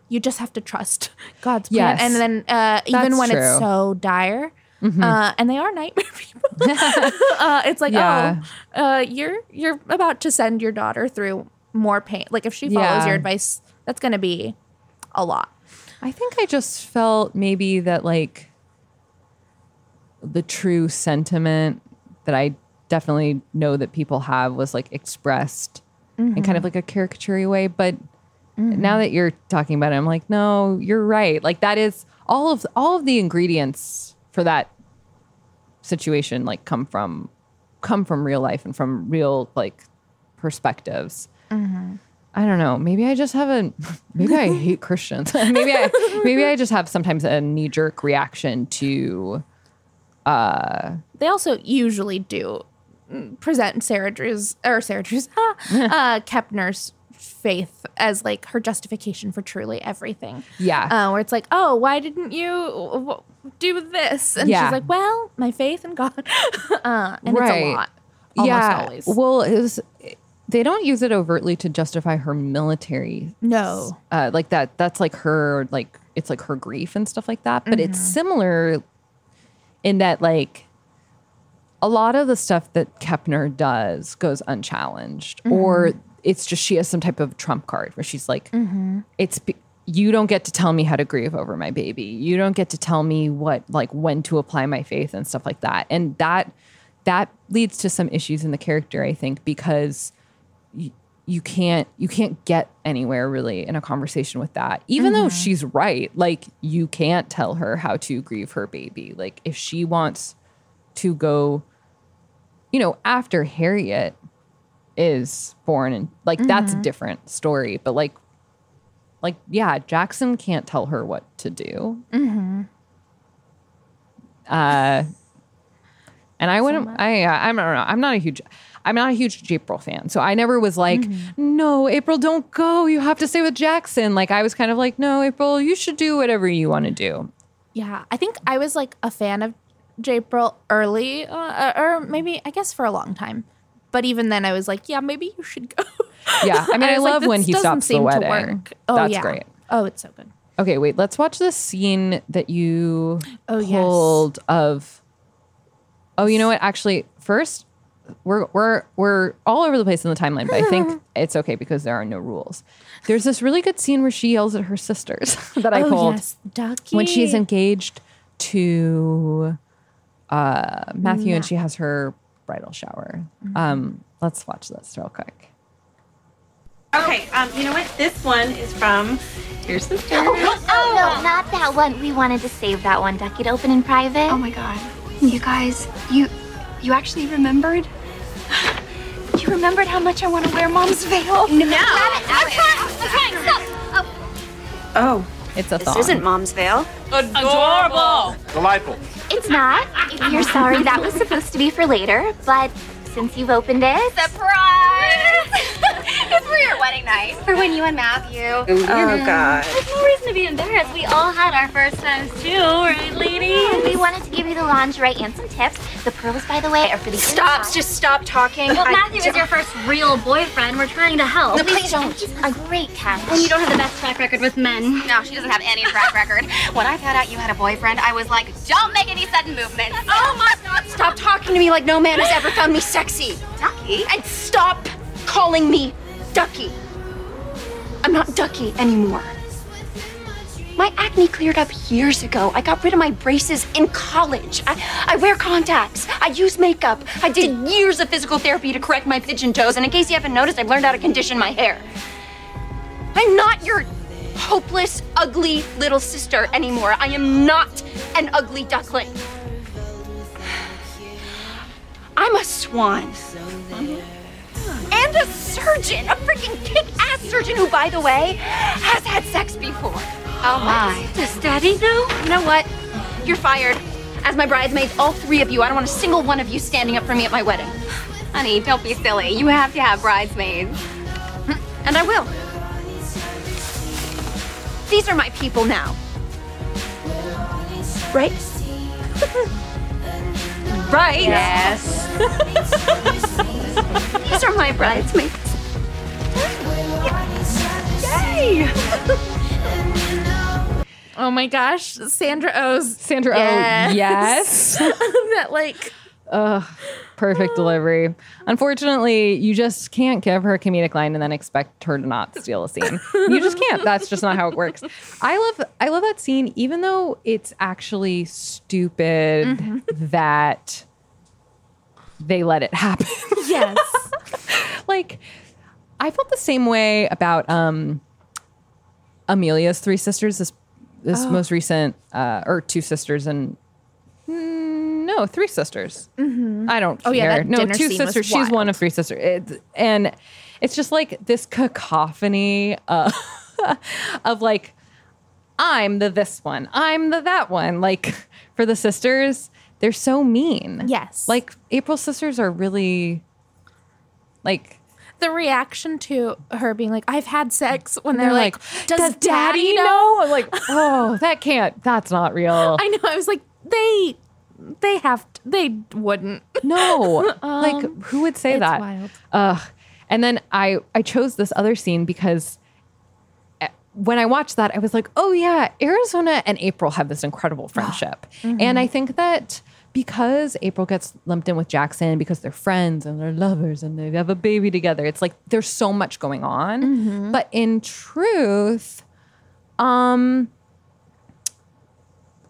you just have to trust God's plan. Yes. And then uh, even when true. it's so dire, Mhm. uh, and they are nightmare people. uh, it's like, Yeah. oh, uh, you're you're about to send your daughter through more pain. Like if she follows Yeah. your advice, that's going to be a lot. I think I just felt maybe that like the true sentiment that I definitely know that people have was like expressed in kind of like a caricature way. But mm-hmm. now that you're talking about it, I'm like, no, you're right. Like that is all of all of the ingredients for that situation like come from come from real life and from real like perspectives. Mm-hmm. I don't know. Maybe I just have a maybe I hate Christians. maybe I maybe I just have sometimes a knee jerk reaction to uh They also usually do present Sarah Drew's or Sarah Drew's uh, Kepner's faith as like her justification for truly everything. Yeah. uh, where it's like, oh, why didn't you w- do this? And Yeah. she's like, well, my faith in God, uh, and it's a lot. Almost yeah. always. Well, it was they don't use it overtly to justify her military. No. Uh, like that that's like her like it's like her grief and stuff like that, but it's Mhm. similar in that like a lot of the stuff that Kepner does goes unchallenged or Mhm. it's just she has some type of trump card where she's like Mhm. it's be- you don't get to tell me how to grieve over my baby. You don't get to tell me what like when to apply my faith and stuff like that. And that that leads to some issues in the character, I think, because you, you can't you can't get anywhere really in a conversation with that. Even though Mhm. she's right, like you can't tell her how to grieve her baby. Like if she wants to go you know, after Harriet is born and like that's a Mhm. different story, but like like yeah, Jackson can't tell her what to do. Mm-hmm. Uh and I wouldn't I uh, I don't know. I'm not a huge I'm not a huge April fan. So I never was like, Mm-hmm. "No, April, don't go. You have to stay with Jackson." Like I was kind of like, "No, April, you should do whatever you want to do." Yeah, I think I was like a fan of April early, uh, or maybe I guess for a long time. But even then, I was like, yeah, maybe you should go. Yeah, I mean, And I, was like, love when he stops the seem to wedding. work. Oh, That's yeah. great. Oh, it's so good. Okay, wait. Let's watch this scene that you Oh, yes. pulled of. Oh, you know what? Actually, first, we're we're we're all over the place in the timeline, but I think it's okay because there are no rules. There's this really good scene where she yells at her sisters that I oh, pulled yes, Ducky. when she's engaged to uh, Matthew and she has her bridal shower. Mm-hmm. Um, let's watch this real quick. Okay, um, you know what? This one is from your sister. Oh, no, not that one. We wanted to save that one, Ducky, to open in private. Oh my god. You guys, you you actually remembered? You remembered how much I want to wear mom's veil? No. I'm trying. I'm trying. Stop. Oh. oh, it's a thought. this isn't mom's veil. Adorable. Delightful. It's not. You're sorry, that was supposed to be for later, but since you've opened it. Surprise! it's for your wedding night. For when you and Matthew. Oh, oh, God. There's no reason to be embarrassed. We all had our first times too, right, ladies? We wanted to give you the lingerie and some tips. The pearls, by the way, are for the Stop, inside. just stop talking. Well, I Matthew is don't- your first real boyfriend. We're trying to help. No, please don't. He's a great catch. When you don't have the best track record with men. No, she doesn't have any track record. When I found out you had a boyfriend, I was like, don't make any sudden movements. Oh my god, stop talking to me like no man has ever found me sexy. Ducky? And stop calling me Ducky. I'm not Ducky anymore. My acne cleared up years ago. I got rid of my braces in college. I, I wear contacts. I use makeup. I did years of physical therapy to correct my pigeon toes. And in case you haven't noticed, I've learned how to condition my hair. I'm not your hopeless, ugly little sister anymore. I am not an ugly duckling. I'm a swan. And a surgeon, a freaking kick-ass surgeon who, by the way, has had sex before. Oh my. Does Daddy know? You know what? You're fired. As my bridesmaids, all three of you, I don't want a single one of you standing up for me at my wedding. Honey, don't be silly. You have to have bridesmaids. And I will. These are my people now. Right? right? Yes. These are my bridesmaids. Yay! Oh my gosh, Sandra Oh's. Sandra Oh, yes. that like Ugh, perfect delivery. Unfortunately, you just can't give her a comedic line and then expect her to not steal a scene. You just can't. That's just not how it works. I love I love that scene, even though it's actually stupid Mm-hmm. that they let it happen. Yes. like I felt the same way about um Amelia's three sisters, this this Oh. most recent uh or two sisters and Mm, no, three sisters. Mhm. I don't Oh, care. yeah, no, two sisters. She's one of three sisters. It, and it's just like this cacophony uh, of like, I'm the this one, I'm the that one. Like for the sisters, they're so mean. Yes. Like April's sisters are really like the reaction to her being like, I've had sex when they're they're, like, does, "Does daddy, Daddy know? know?" I'm like, oh, that can't. That's not real. I know. I was like, they they have t- they wouldn't. No, like Um, who would say it's that? wild. Ugh. And then I I chose this other scene because eh, when I watched that, I was like, oh yeah, Arizona and April have this incredible friendship, Mhm. and I think that because April gets lumped in with Jackson because they're friends and they're lovers and they have a baby together, it's like there's so much going on. Mhm. But in truth, um.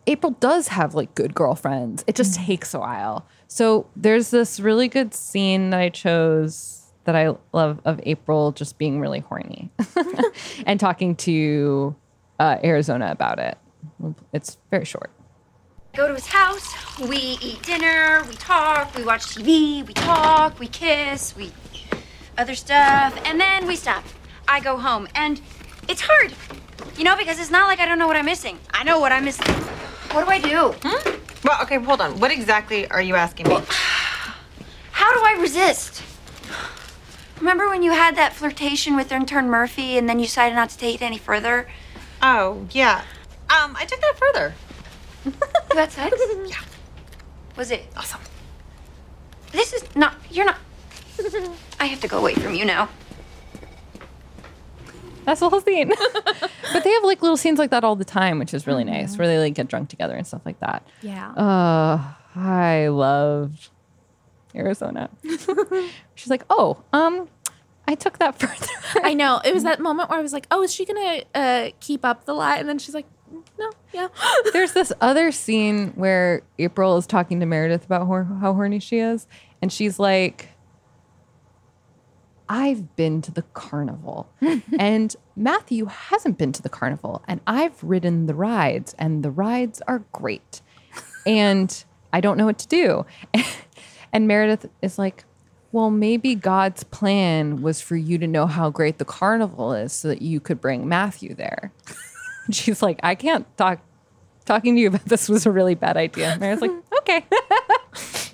April does have like good girlfriends. It just takes a while. So there's this really good scene that I chose that I love of April just being really horny and talking to uh, Arizona about it. It's very short. Go to his house, we eat dinner, we talk, we watch TV, we talk, we kiss, we other stuff, and then we stop. I go home, and it's hard, you know, because it's not like I don't know what I'm missing. I know what I'm missing. What do I do? Hmm? Well, okay, hold on. What exactly are you asking me? How do I resist? Remember when you had that flirtation with intern Murphy, and then you decided not to take it any further? Oh, yeah. Um, I took that further. You had sex? yeah. Was it awesome? This is not. You're not. I have to go away from you now. That's the whole scene. but they have like little scenes like that all the time, which is really nice, where they like get drunk together and stuff like that. Yeah. Uh, I love Arizona. She's like, oh, um, I took that further. I know. It was that moment where I was like, oh, is she gonna uh, keep up the lie? And then she's like, no, yeah. There's this other scene where April is talking to Meredith about hor- how horny she is, and she's like, I've been to the carnival, and Matthew hasn't been to the carnival, and I've ridden the rides, and the rides are great, and I don't know what to do. and Meredith is like, well, maybe God's plan was for you to know how great the carnival is so that you could bring Matthew there. She's like, I can't talk. Talking to you about this was a really bad idea. Meredith's like, okay.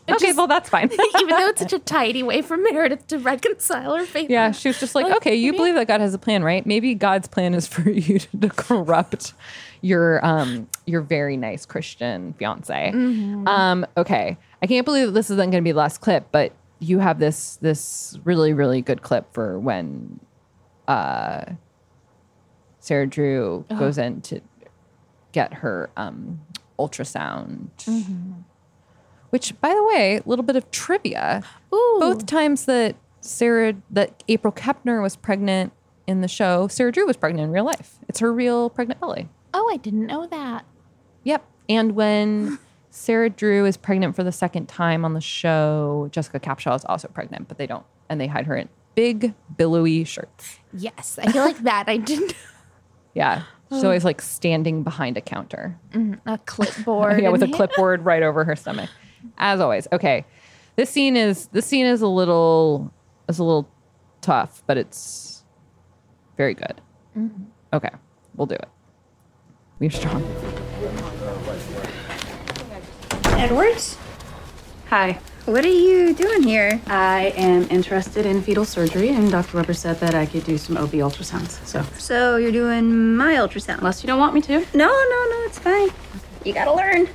okay, well, that's fine. Even though it's such a tidy way for Meredith to reconcile her faith. Yeah, she was just like, Like, okay, you maybe- believe that God has a plan, right? Maybe God's plan is for you to corrupt your um your very nice Christian fiance. Mhm. Um, okay, I can't believe that this isn't going to be the last clip, but you have this this really really good clip for when uh Sarah Drew Oh. goes in to get her um ultrasound. Which, by the way, a little bit of trivia. Both times that Sarah, that April Kepner was pregnant in the show, Sarah Drew was pregnant in real life. It's her real pregnant belly. Oh, I didn't know that. Yep. And when Sarah Drew is pregnant for the second time on the show, Jessica Capshaw is also pregnant, but they don't, and they hide her in big, billowy shirts. Yes, I feel like that. I didn't. Yeah. She's always like standing behind a counter. Mm, a clipboard. yeah, with a clipboard right over her stomach. As always. Okay. This scene is this scene is a little is a little tough, but it's very good. Mhm. Okay. We'll do it. We're strong. Edwards? Hi. What are you doing here? I am interested in fetal surgery, and Dr. Webber said that I could do some OB ultrasounds. So. So you're doing my ultrasound? Unless you don't want me to. No, no, no, it's fine. You gotta learn.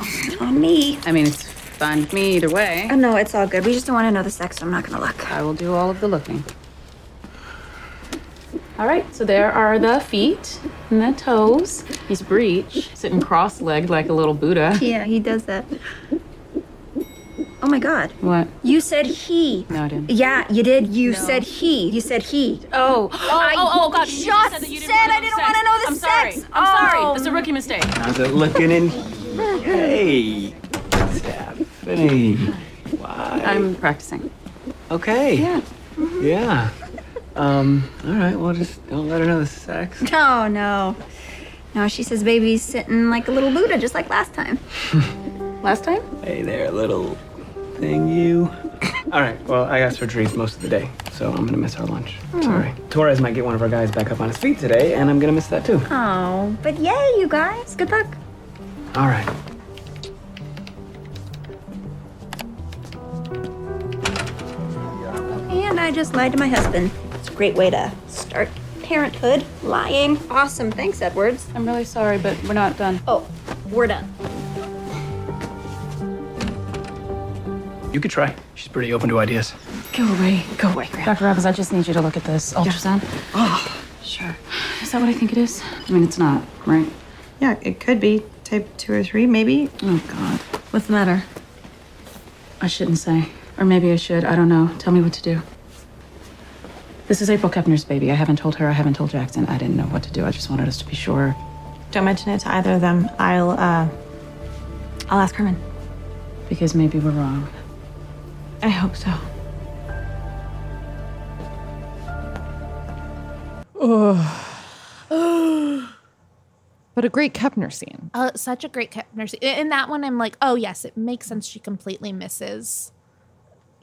On me. I mean, it's fine with me either way. Oh, no, it's all good. We just don't want to know the sex, so I'm not gonna look. I will do all of the looking. All right, so there are the feet and the toes. He's breech, sitting cross-legged like a little Buddha. Yeah, he does that. Oh my god. What? You said he. No, I didn't. Yeah, you did. You said he. You said he. Oh, oh, I oh, oh, God! You just said that you didn't said I didn't the want to know the I'm sex. sorry. I'm sorry. Oh. That's a rookie mistake. How's it looking in? Hey, Stephanie. Why? I'm practicing. Okay. Yeah. Yeah. Um, all right, well, just don't let her know the sex. No, no. No, she says baby's sitting like a little Buddha, just like last time. last time? Hey there, little thing, you. all right, well, I got surgeries most of the day, so I'm gonna miss our lunch. Hmm. Sorry. Torres might get one of our guys back up on his feet today, and I'm gonna miss that too. Oh, but yay, you guys. Good luck. All right. And I just lied to my husband. It's a great way to start parenthood. Lying. Awesome. Thanks, Edwards. I'm really sorry, but we're not done. Oh, we're done. You could try. She's pretty open to ideas. Go away. Go away, Graham. Dr. Robbins, I just need you to look at this ultrasound. Oh, sure. Is that what I think it is? I mean, it's not, right? Yeah, it could be type two or three, maybe. Oh, God. What's the matter? I shouldn't say. Or maybe I should. I don't know. Tell me what to do. This is April Kepner's baby. I haven't told her. I haven't told Jackson. I didn't know what to do. I just wanted us to be sure. Don't mention it to either of them. I'll uh I'll ask Herman. Because maybe we're wrong. I hope so. but a great Kepner scene. Uh, such a great Kepner scene. In that one, I'm like, oh yes, it makes sense. She completely misses,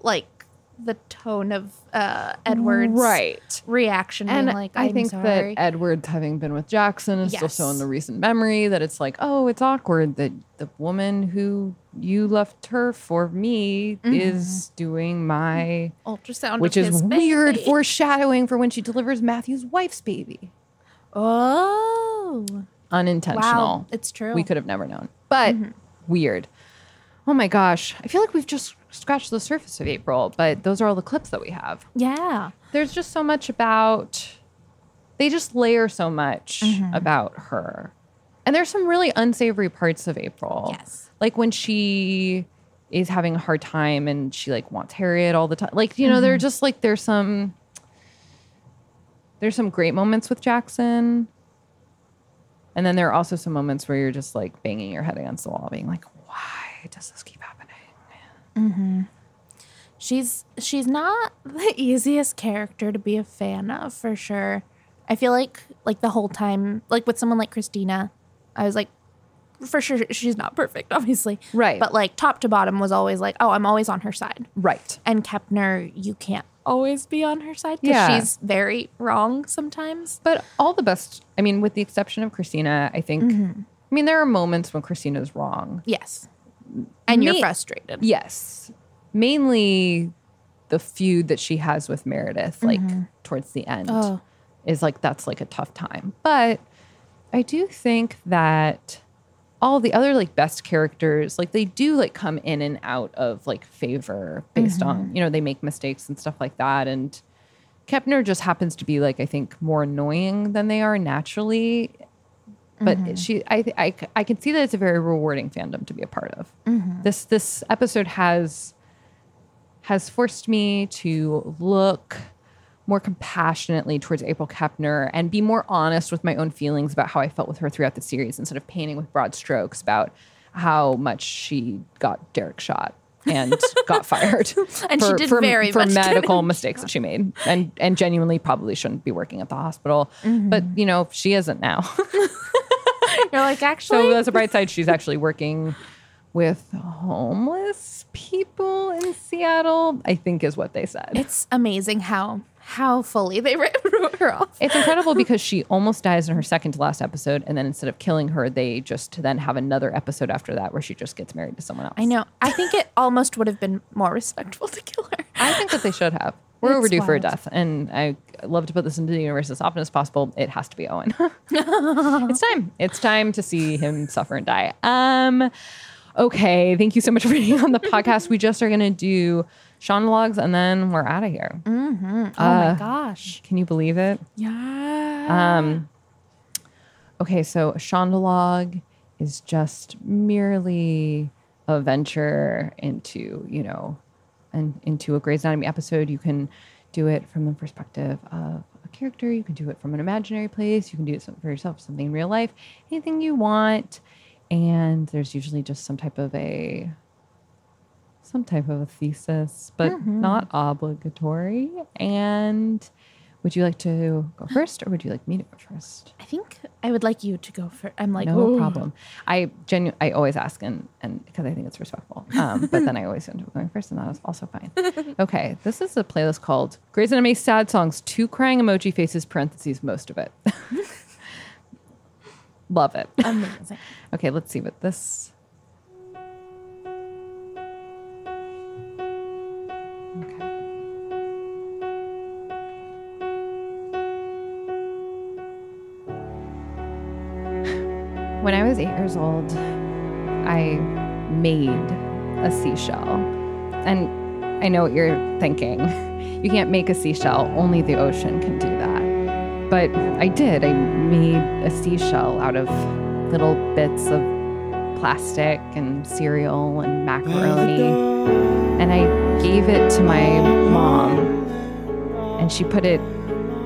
like, the tone of uh, Edwards' Right. reaction. And like, I think sorry. that Edwards having been with Jackson, is still so in the recent memory that it's like, oh, it's awkward that the woman who you left her for me is doing my ultrasound, which is weird baby. foreshadowing for when she delivers Matthew's wife's baby. Oh, Unintentional. Wow, it's true. We could have never known, but weird. Oh my gosh, I feel like we've just scratched the surface of April, but those are all the clips that we have. Yeah. There's just so much about they just layer so much Mhm. about her. And there's some really unsavory parts of April. Yes. Like when she is having a hard time and she like wants Harriet all the time. Like, you know, they're Mhm. just like there's some there's some great moments with Jackson. And then there are also some moments where you're just like banging your head against the wall, being like, why does this keep happening? Mm-hmm. She's she's not the easiest character to be a fan of for sure. I feel like like the whole time, like with someone like Cristina, I was like, for sure she's not perfect, obviously. Right. But like top to bottom was always like, oh, I'm always on her side. Right. And Kepner, you can't always be on her side because Yeah. she's very wrong sometimes. But all the best, I mean, with the exception of Cristina, I think, Mhm. I mean, there are moments when Cristina's wrong. Yes. And you're Ma- frustrated. Yes. Mainly the feud that she has with Meredith, like Mhm. towards the end, Oh. is like, that's like a tough time. But I do think that all the other like best characters, like they do like come in and out of like favor based on, Mhm. you know, they make mistakes and stuff like that. And Kepner just happens to be like, I think, more annoying than they are naturally. But Mhm. she, I, I, I can see that it's a very rewarding fandom to be a part of. Mhm. This, this episode has, has forced me to look more compassionately towards April Kepner and be more honest with my own feelings about how I felt with her throughout the series instead of painting with broad strokes about how much she got Derek shot and got fired And she did for, very for medical mistakes that she made and and genuinely probably shouldn't be working at the hospital Mhm. but you know she isn't now You're like, actually, so that's a bright side she's actually working with homeless people in Seattle I think is what they said it's amazing how how fully they wrote wrote her off. It's incredible because she almost dies in her second to last episode, and then instead of killing her, they just then have another episode after that where she just gets married to someone else. I know. I think it almost would have been more respectful to kill her. I think that they should have. We're It's overdue for a death, and I love to put this into the universe as often as possible. It has to be Owen. it's time. It's time to see him suffer and die. Um. Okay, thank you so much for being on the podcast. We just are gonna do Shondalogs and then we're out of here. Mm-hmm. Oh Uh, my gosh. Can you believe it? Yeah. Um, okay, so Shondalog is just merely a venture into, you know, and into a Grey's Anatomy episode. You can do it from the perspective of a character. You can do it from an imaginary place. You can do it for yourself, something in real life, anything you want. And there's usually just some type of a some type of a thesis, but Mhm. not obligatory. And would you like to go first or would you like me to go first? I think I would like you to go first. I'm like, no "Ooh." problem. I genu- I always ask and and because I think it's respectful. Um, but then I always end up going first, and that is also fine. Okay, this is a playlist called Grey's Anatomy Sad Songs. Two crying emoji faces. Parentheses. Most of it. Love it. Amazing. okay, let's see what this. Was eight years old, I made a seashell. And I know what you're thinking. You can't make a seashell, only the ocean can do that. But I did. I made a seashell out of little bits of plastic and cereal and macaroni. And I gave it to my mom, and she put it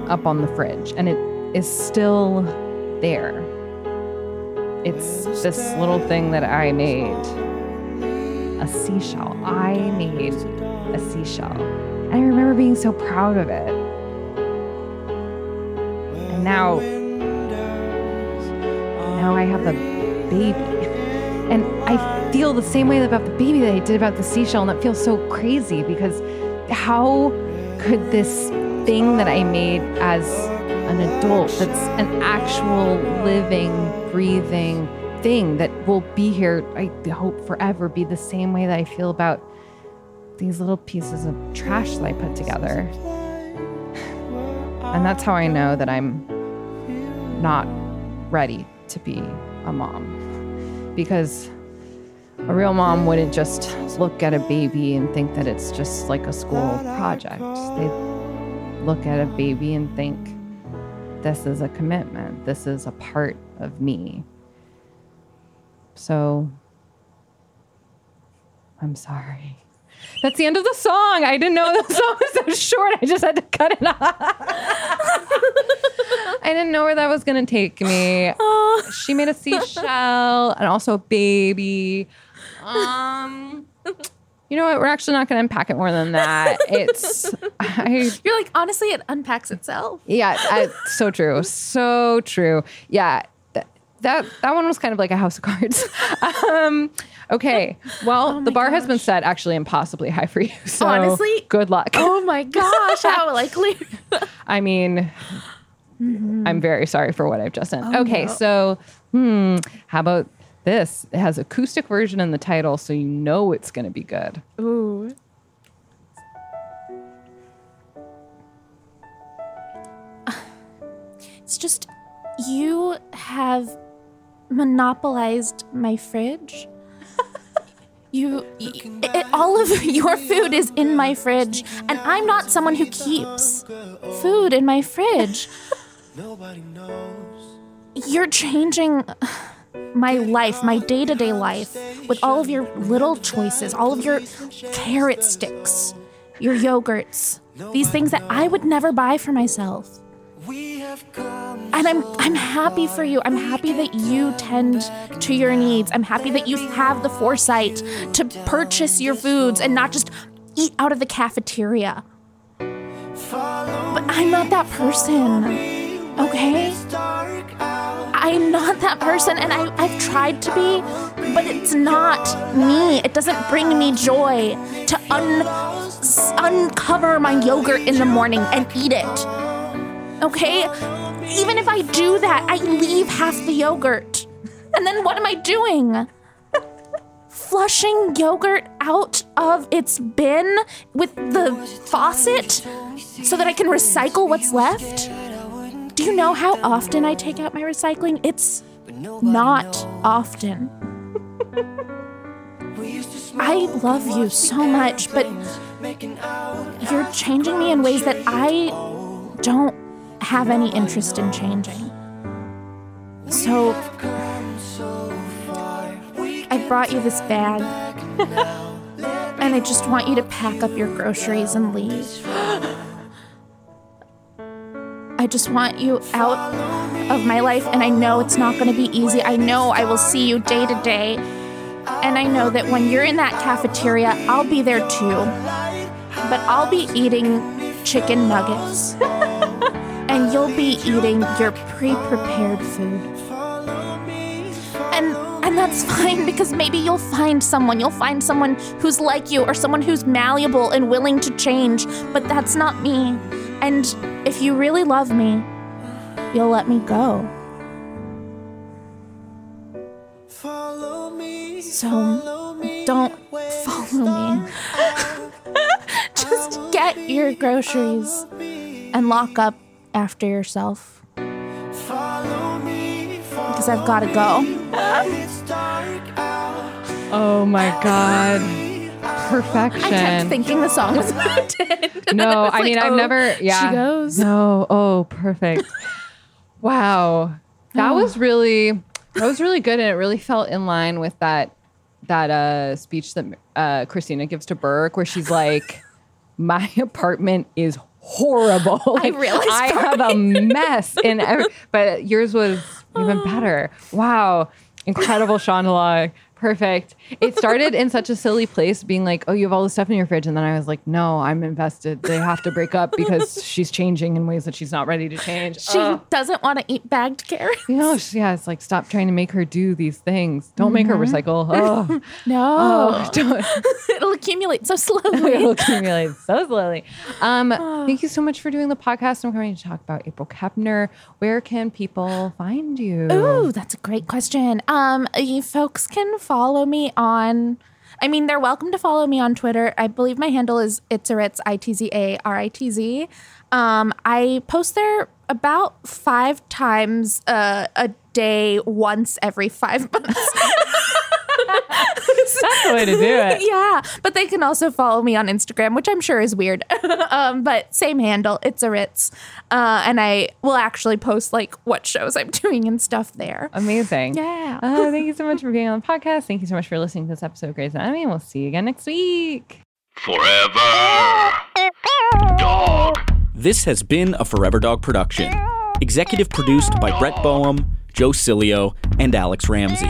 up on the fridge, and it is still there. It's this little thing that I made a seashell. I made a seashell. And I remember being so proud of it. And now, now I have a baby. And I feel the same way about the baby that I did about the seashell. And that feels so crazy because how could this thing that I made as an adult, that's an actual living, breathing thing that will be here, I hope, forever, be the same way that I feel about these little pieces of trash that I put together. And that's how I know that I'm not ready to be a mom. Because a real mom wouldn't just look at a baby and think that it's just like a school project. They look at a baby and think, this is a commitment, this is a part of me. So I'm sorry. That's the end of the song. I didn't know the song was so short. I just had to cut it off. I didn't know where that was going to take me. She made a seashell and also a baby. Um, you know what? We're actually not going to unpack it more than that. It's I You're like, honestly, it unpacks itself. yeah, I, so true. So true. Yeah. th- That that one was kind of like a house of cards. um, okay. Well, the bar has been set actually impossibly high for you. So Honestly? good luck. Oh my gosh, how likely. I mean, I'm very sorry for what I've just done. Oh, okay, no. so hmm, how about this? It has acoustic version in the title, so you know it's going to be good. Ooh. It's just you have monopolized my fridge. You, it, all of your food is in my fridge, and I'm not someone who keeps food in my fridge. Nobody knows. You're changing my life, my day to day life, with all of your little choices, all of your carrot sticks, your yogurts, these things that I would never buy for myself. And I'm I'm happy for you. I'm happy that you tend to your needs. I'm happy that you have the foresight to purchase your foods and not just eat out of the cafeteria. But I'm not that person. Okay? I'm not that person and I, I've tried to be, but it's not me. It doesn't bring me joy to un, uncover my yogurt in the morning and eat it. Okay? Even if I do that, I leave half the yogurt. And then what am I doing? Flushing yogurt out of its bin with the faucet so that I can recycle what's left? Do you know how often I take out my recycling? It's not often. I love you so much, but you're changing me in ways that I don't have any interest in changing. So I brought you this bag. and I just want you to pack up your groceries and leave. I just want you out of my life, and I know it's not going to be easy. I know I will see you day to day. And I know that when you're in that cafeteria, I'll be there too. But I'll be eating chicken nuggets. and you'll be eating your pre prepared food. And and that's fine because maybe you'll find someone. You'll find someone who's like you or someone who's malleable and willing to change, but that's not me. And if you really love me, you'll let me go. So don't follow me. Just get your groceries and lock up after yourself. Because I've got to go. Oh my god. Perfection. I kept thinking the song was about to end. and then no, was I mean like, I've oh, never. Yeah. She goes. No. Oh, perfect. wow, that was really that was really good, and it really felt in line with that that uh, speech that uh, Cristina gives to Burke, where she's like, "My apartment is horrible. Like, really I have a mess in every." But yours was even better. Wow, incredible, Shonda Perfect. It started in such a silly place, being like, "Oh, you have all this stuff in your fridge," and then I was like, "No, I'm invested. They have to break up because she's changing in ways that she's not ready to change." She doesn't want to eat bagged carrots. You know, she- yeah, it's like stop trying to make her do these things. Don't make her Mhm. recycle. Oh, No. Oh, don't. It'll accumulate so slowly. It'll accumulate so slowly. Um, thank you so much for doing the podcast. I'm coming to talk about April Kepner. Where can people find you? Ooh, that's a great question. Um, you folks can follow me on. I mean, they're welcome to follow me on Twitter. I believe my handle is itzaritz, I T Z A R I T Z. Um, I post there about five times uh, a day, once every five months. That's the way to do it. yeah, but they can also follow me on Instagram, which I'm sure is weird. um, but same handle, it's a Ritz, uh, and I will actually post like what shows I'm doing and stuff there. Amazing. Yeah. Uh, thank you so much for being on the podcast. Thank you so much for listening to this episode of Grey's Anatomy, and we'll see you again next week. Forever. Dog. This has been a Forever Dog production. Executive produced by Brett Boehm, Joe Cilio, and Alex Ramsey.